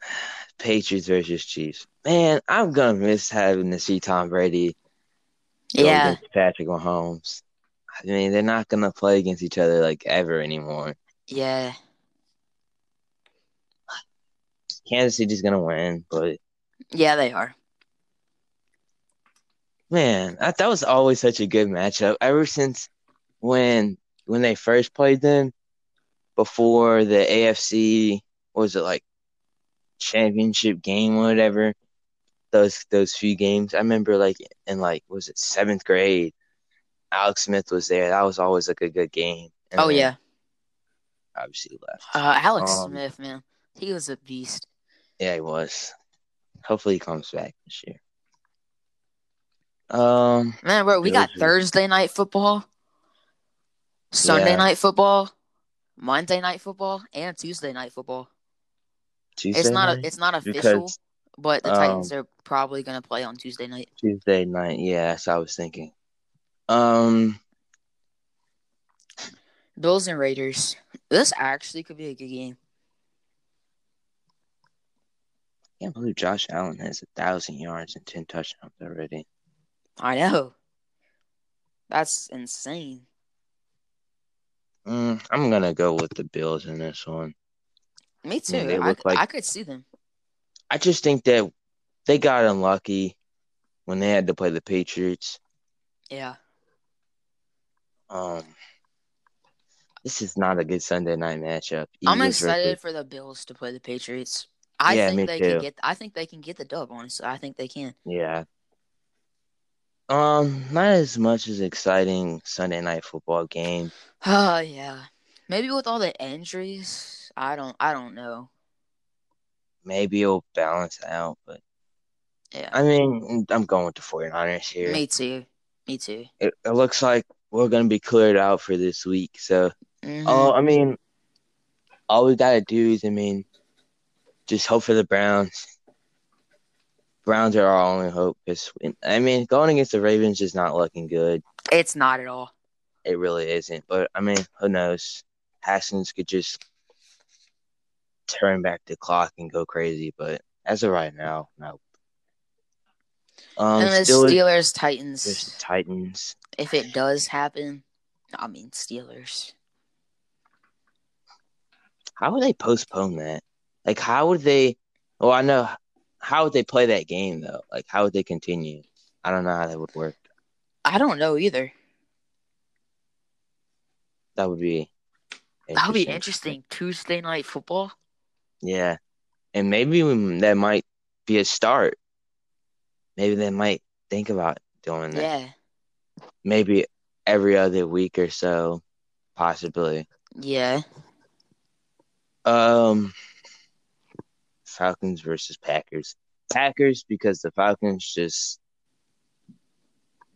Patriots versus Chiefs. Man, I'm gonna miss having to see Tom Brady Yeah, Patrick Mahomes. I mean, they're not gonna play against each other like ever anymore. yeah, Kansas City's gonna win, but yeah. They are. man, that, that was always such a good matchup. Ever since when when they first played them, before the AFC what was it like championship game or whatever. Those those few games, I remember like in like was it seventh grade, Alex Smith was there. That was always like a good game. And Oh yeah, obviously left. uh, Alex Um, Smith, man, he was a beast. Yeah, he was. Hopefully he comes back this year. Um, Man, bro, we got Bills are- Thursday night football, Sunday Yeah. night football, Monday night football, and Tuesday night football. Tuesday It's not night? a, it's not official, because but the um, Titans are probably gonna play on Tuesday night. Tuesday night. Yeah, that's what I was thinking. Um, Bills and Raiders. This actually could be a good game. I can't believe Josh Allen has a thousand yards and ten touchdowns already. I know. That's insane. Mm, I'm gonna go with the Bills in this one. Me too. I, look like- I could see them. I just think that they got unlucky when they had to play the Patriots. Yeah. Um, this is not a good Sunday night matchup. I'm excited versus- for the Bills to play the Patriots. I Yeah, think they too. can get I think they can get the dub, honestly. I think they can. Yeah. Um, not as much as exciting Sunday night football game. Oh yeah, maybe with all the injuries, I don't, I don't know. Maybe it'll balance out, but Yeah, I mean, I'm going with the 49ers here. me too, me too. It, it looks like we're gonna be cleared out for this week. So, oh, I mean, all we gotta do is, I mean, just hope for the Browns. Browns are our only hope. 'cause, I mean, going against the Ravens is not looking good. it's not at all. It really isn't. But I mean, who knows? Haskins could just turn back the clock and go crazy. But as of right now, no. Um, and the Steelers Steelers Titans, Titans. if it does happen, I mean Steelers. How would they postpone that? Like, how would they? Well, I know. How would they play that game though? Like, how would they continue? I don't know how that would work. I don't know either. That would be. That would be interesting. Tuesday night football. Yeah, and maybe that might be a start. Maybe they might think about doing that. Yeah, Maybe every other week or so, possibly. yeah. Um, Falcons versus Packers. Packers because the Falcons just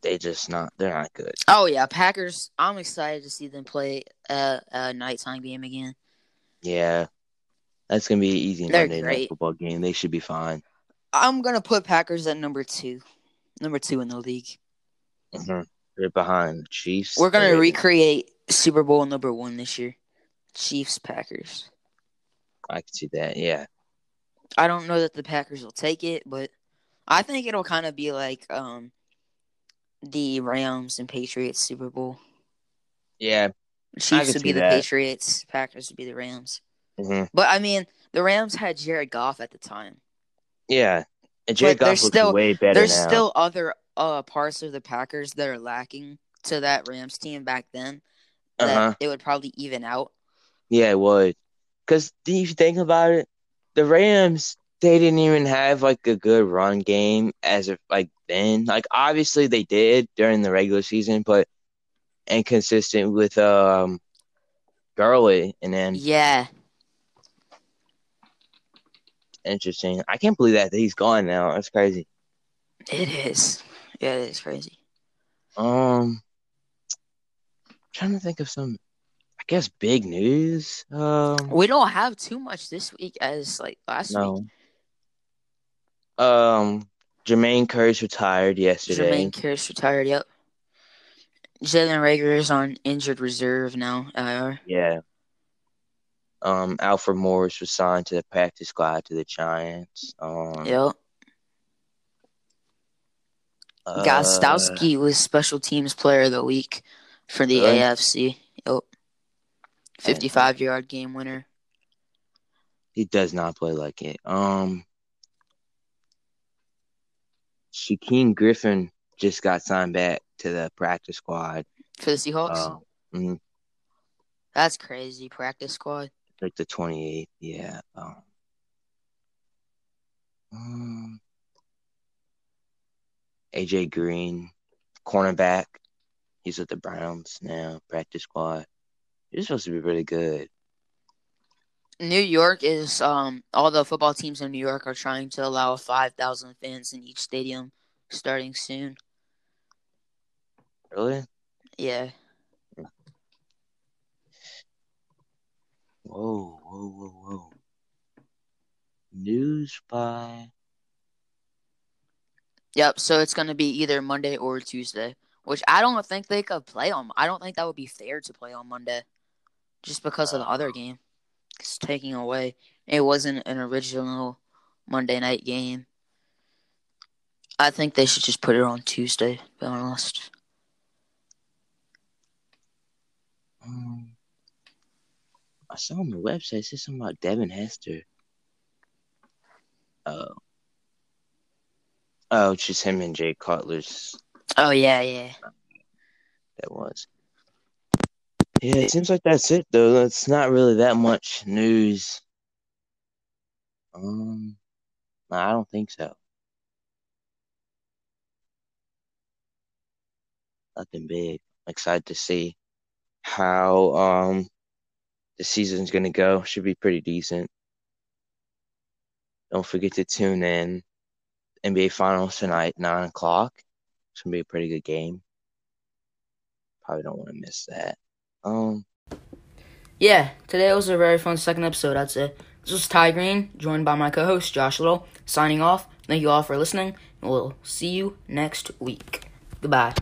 they just not they're not good. Oh yeah, Packers. I'm excited to see them play a, a nighttime game again. Yeah, that's gonna be an easy They're Monday night football game. They should be fine. I'm gonna put Packers at number two, number two in the league. Mhm. They're behind the Chiefs. We're gonna recreate Super Bowl number one this year. Chiefs Packers. I can see that. Yeah, I don't know that the Packers will take it, but I think it'll kind of be like um the Rams and Patriots Super Bowl. yeah. Chiefs would be the that. Patriots, Packers would be the Rams. Hmm But I mean, the Rams had Jared Goff at the time. Yeah. And Jared But Goff looks still- way better There's now. still other uh parts of the Packers that are lacking to that Rams team back then that Uh-huh. it would probably even out. Yeah, it would. Because if you think about it, the Rams they didn't even have like a good run game as of like then. Like obviously they did during the regular season, but inconsistent with um Gurley and then Yeah. Interesting. I can't believe that he's gone now. That's crazy. It is. Yeah, it is crazy. Um trying to think of some I guess big news. Um We don't have too much this week as like last week. no. Um Jermaine Curry's retired yesterday. Jermaine Kearse retired. Yep. Jalen Reagor is on injured reserve now. IR. Yeah. Um, Alfred Morris was signed to the practice squad to the Giants. Um, Yep. uh, Gostkowski was special teams player of the week for the Really? AFC. Yep. Fifty-five yard game winner. He does not play like it. Um, Shaquem Griffin just got signed back to the practice squad. For the Seahawks? Uh, mhm, That's crazy. Practice squad. Like the 28th. Yeah. Um, um, AJ Green, cornerback. He's with the Browns now, practice squad. He's supposed to be really good. New York is um all the football teams in New York are trying to allow five thousand fans in each stadium starting soon. Really? Yeah. Whoa, whoa, whoa, whoa. News by. Yep, so it's gonna be either Monday or Tuesday. Which I don't think they could play on I don't think that would be fair to play on Monday. Just because of the other game. It's taking away. It wasn't an original Monday night game. I think they should just put it on Tuesday, to be honest. Um, I saw on the website it said something about Devin Hester. Oh. Oh, it's just him and Jay Cutler's. Oh yeah, yeah. That was. Yeah, it seems like that's it though. It's not really that much news. Um, I don't think so. nothing big. I'm excited to see how um the season's gonna go. Should be pretty decent. Don't forget to tune in. NBA Finals tonight, nine o'clock. It's gonna be a pretty good game. Probably don't want to miss that. Um. Yeah, today was a very fun second episode. I'd say this was Ty Green, joined by my co-host Josh Little. Signing off. Thank you all for listening. And we'll see you next week. Goodbye.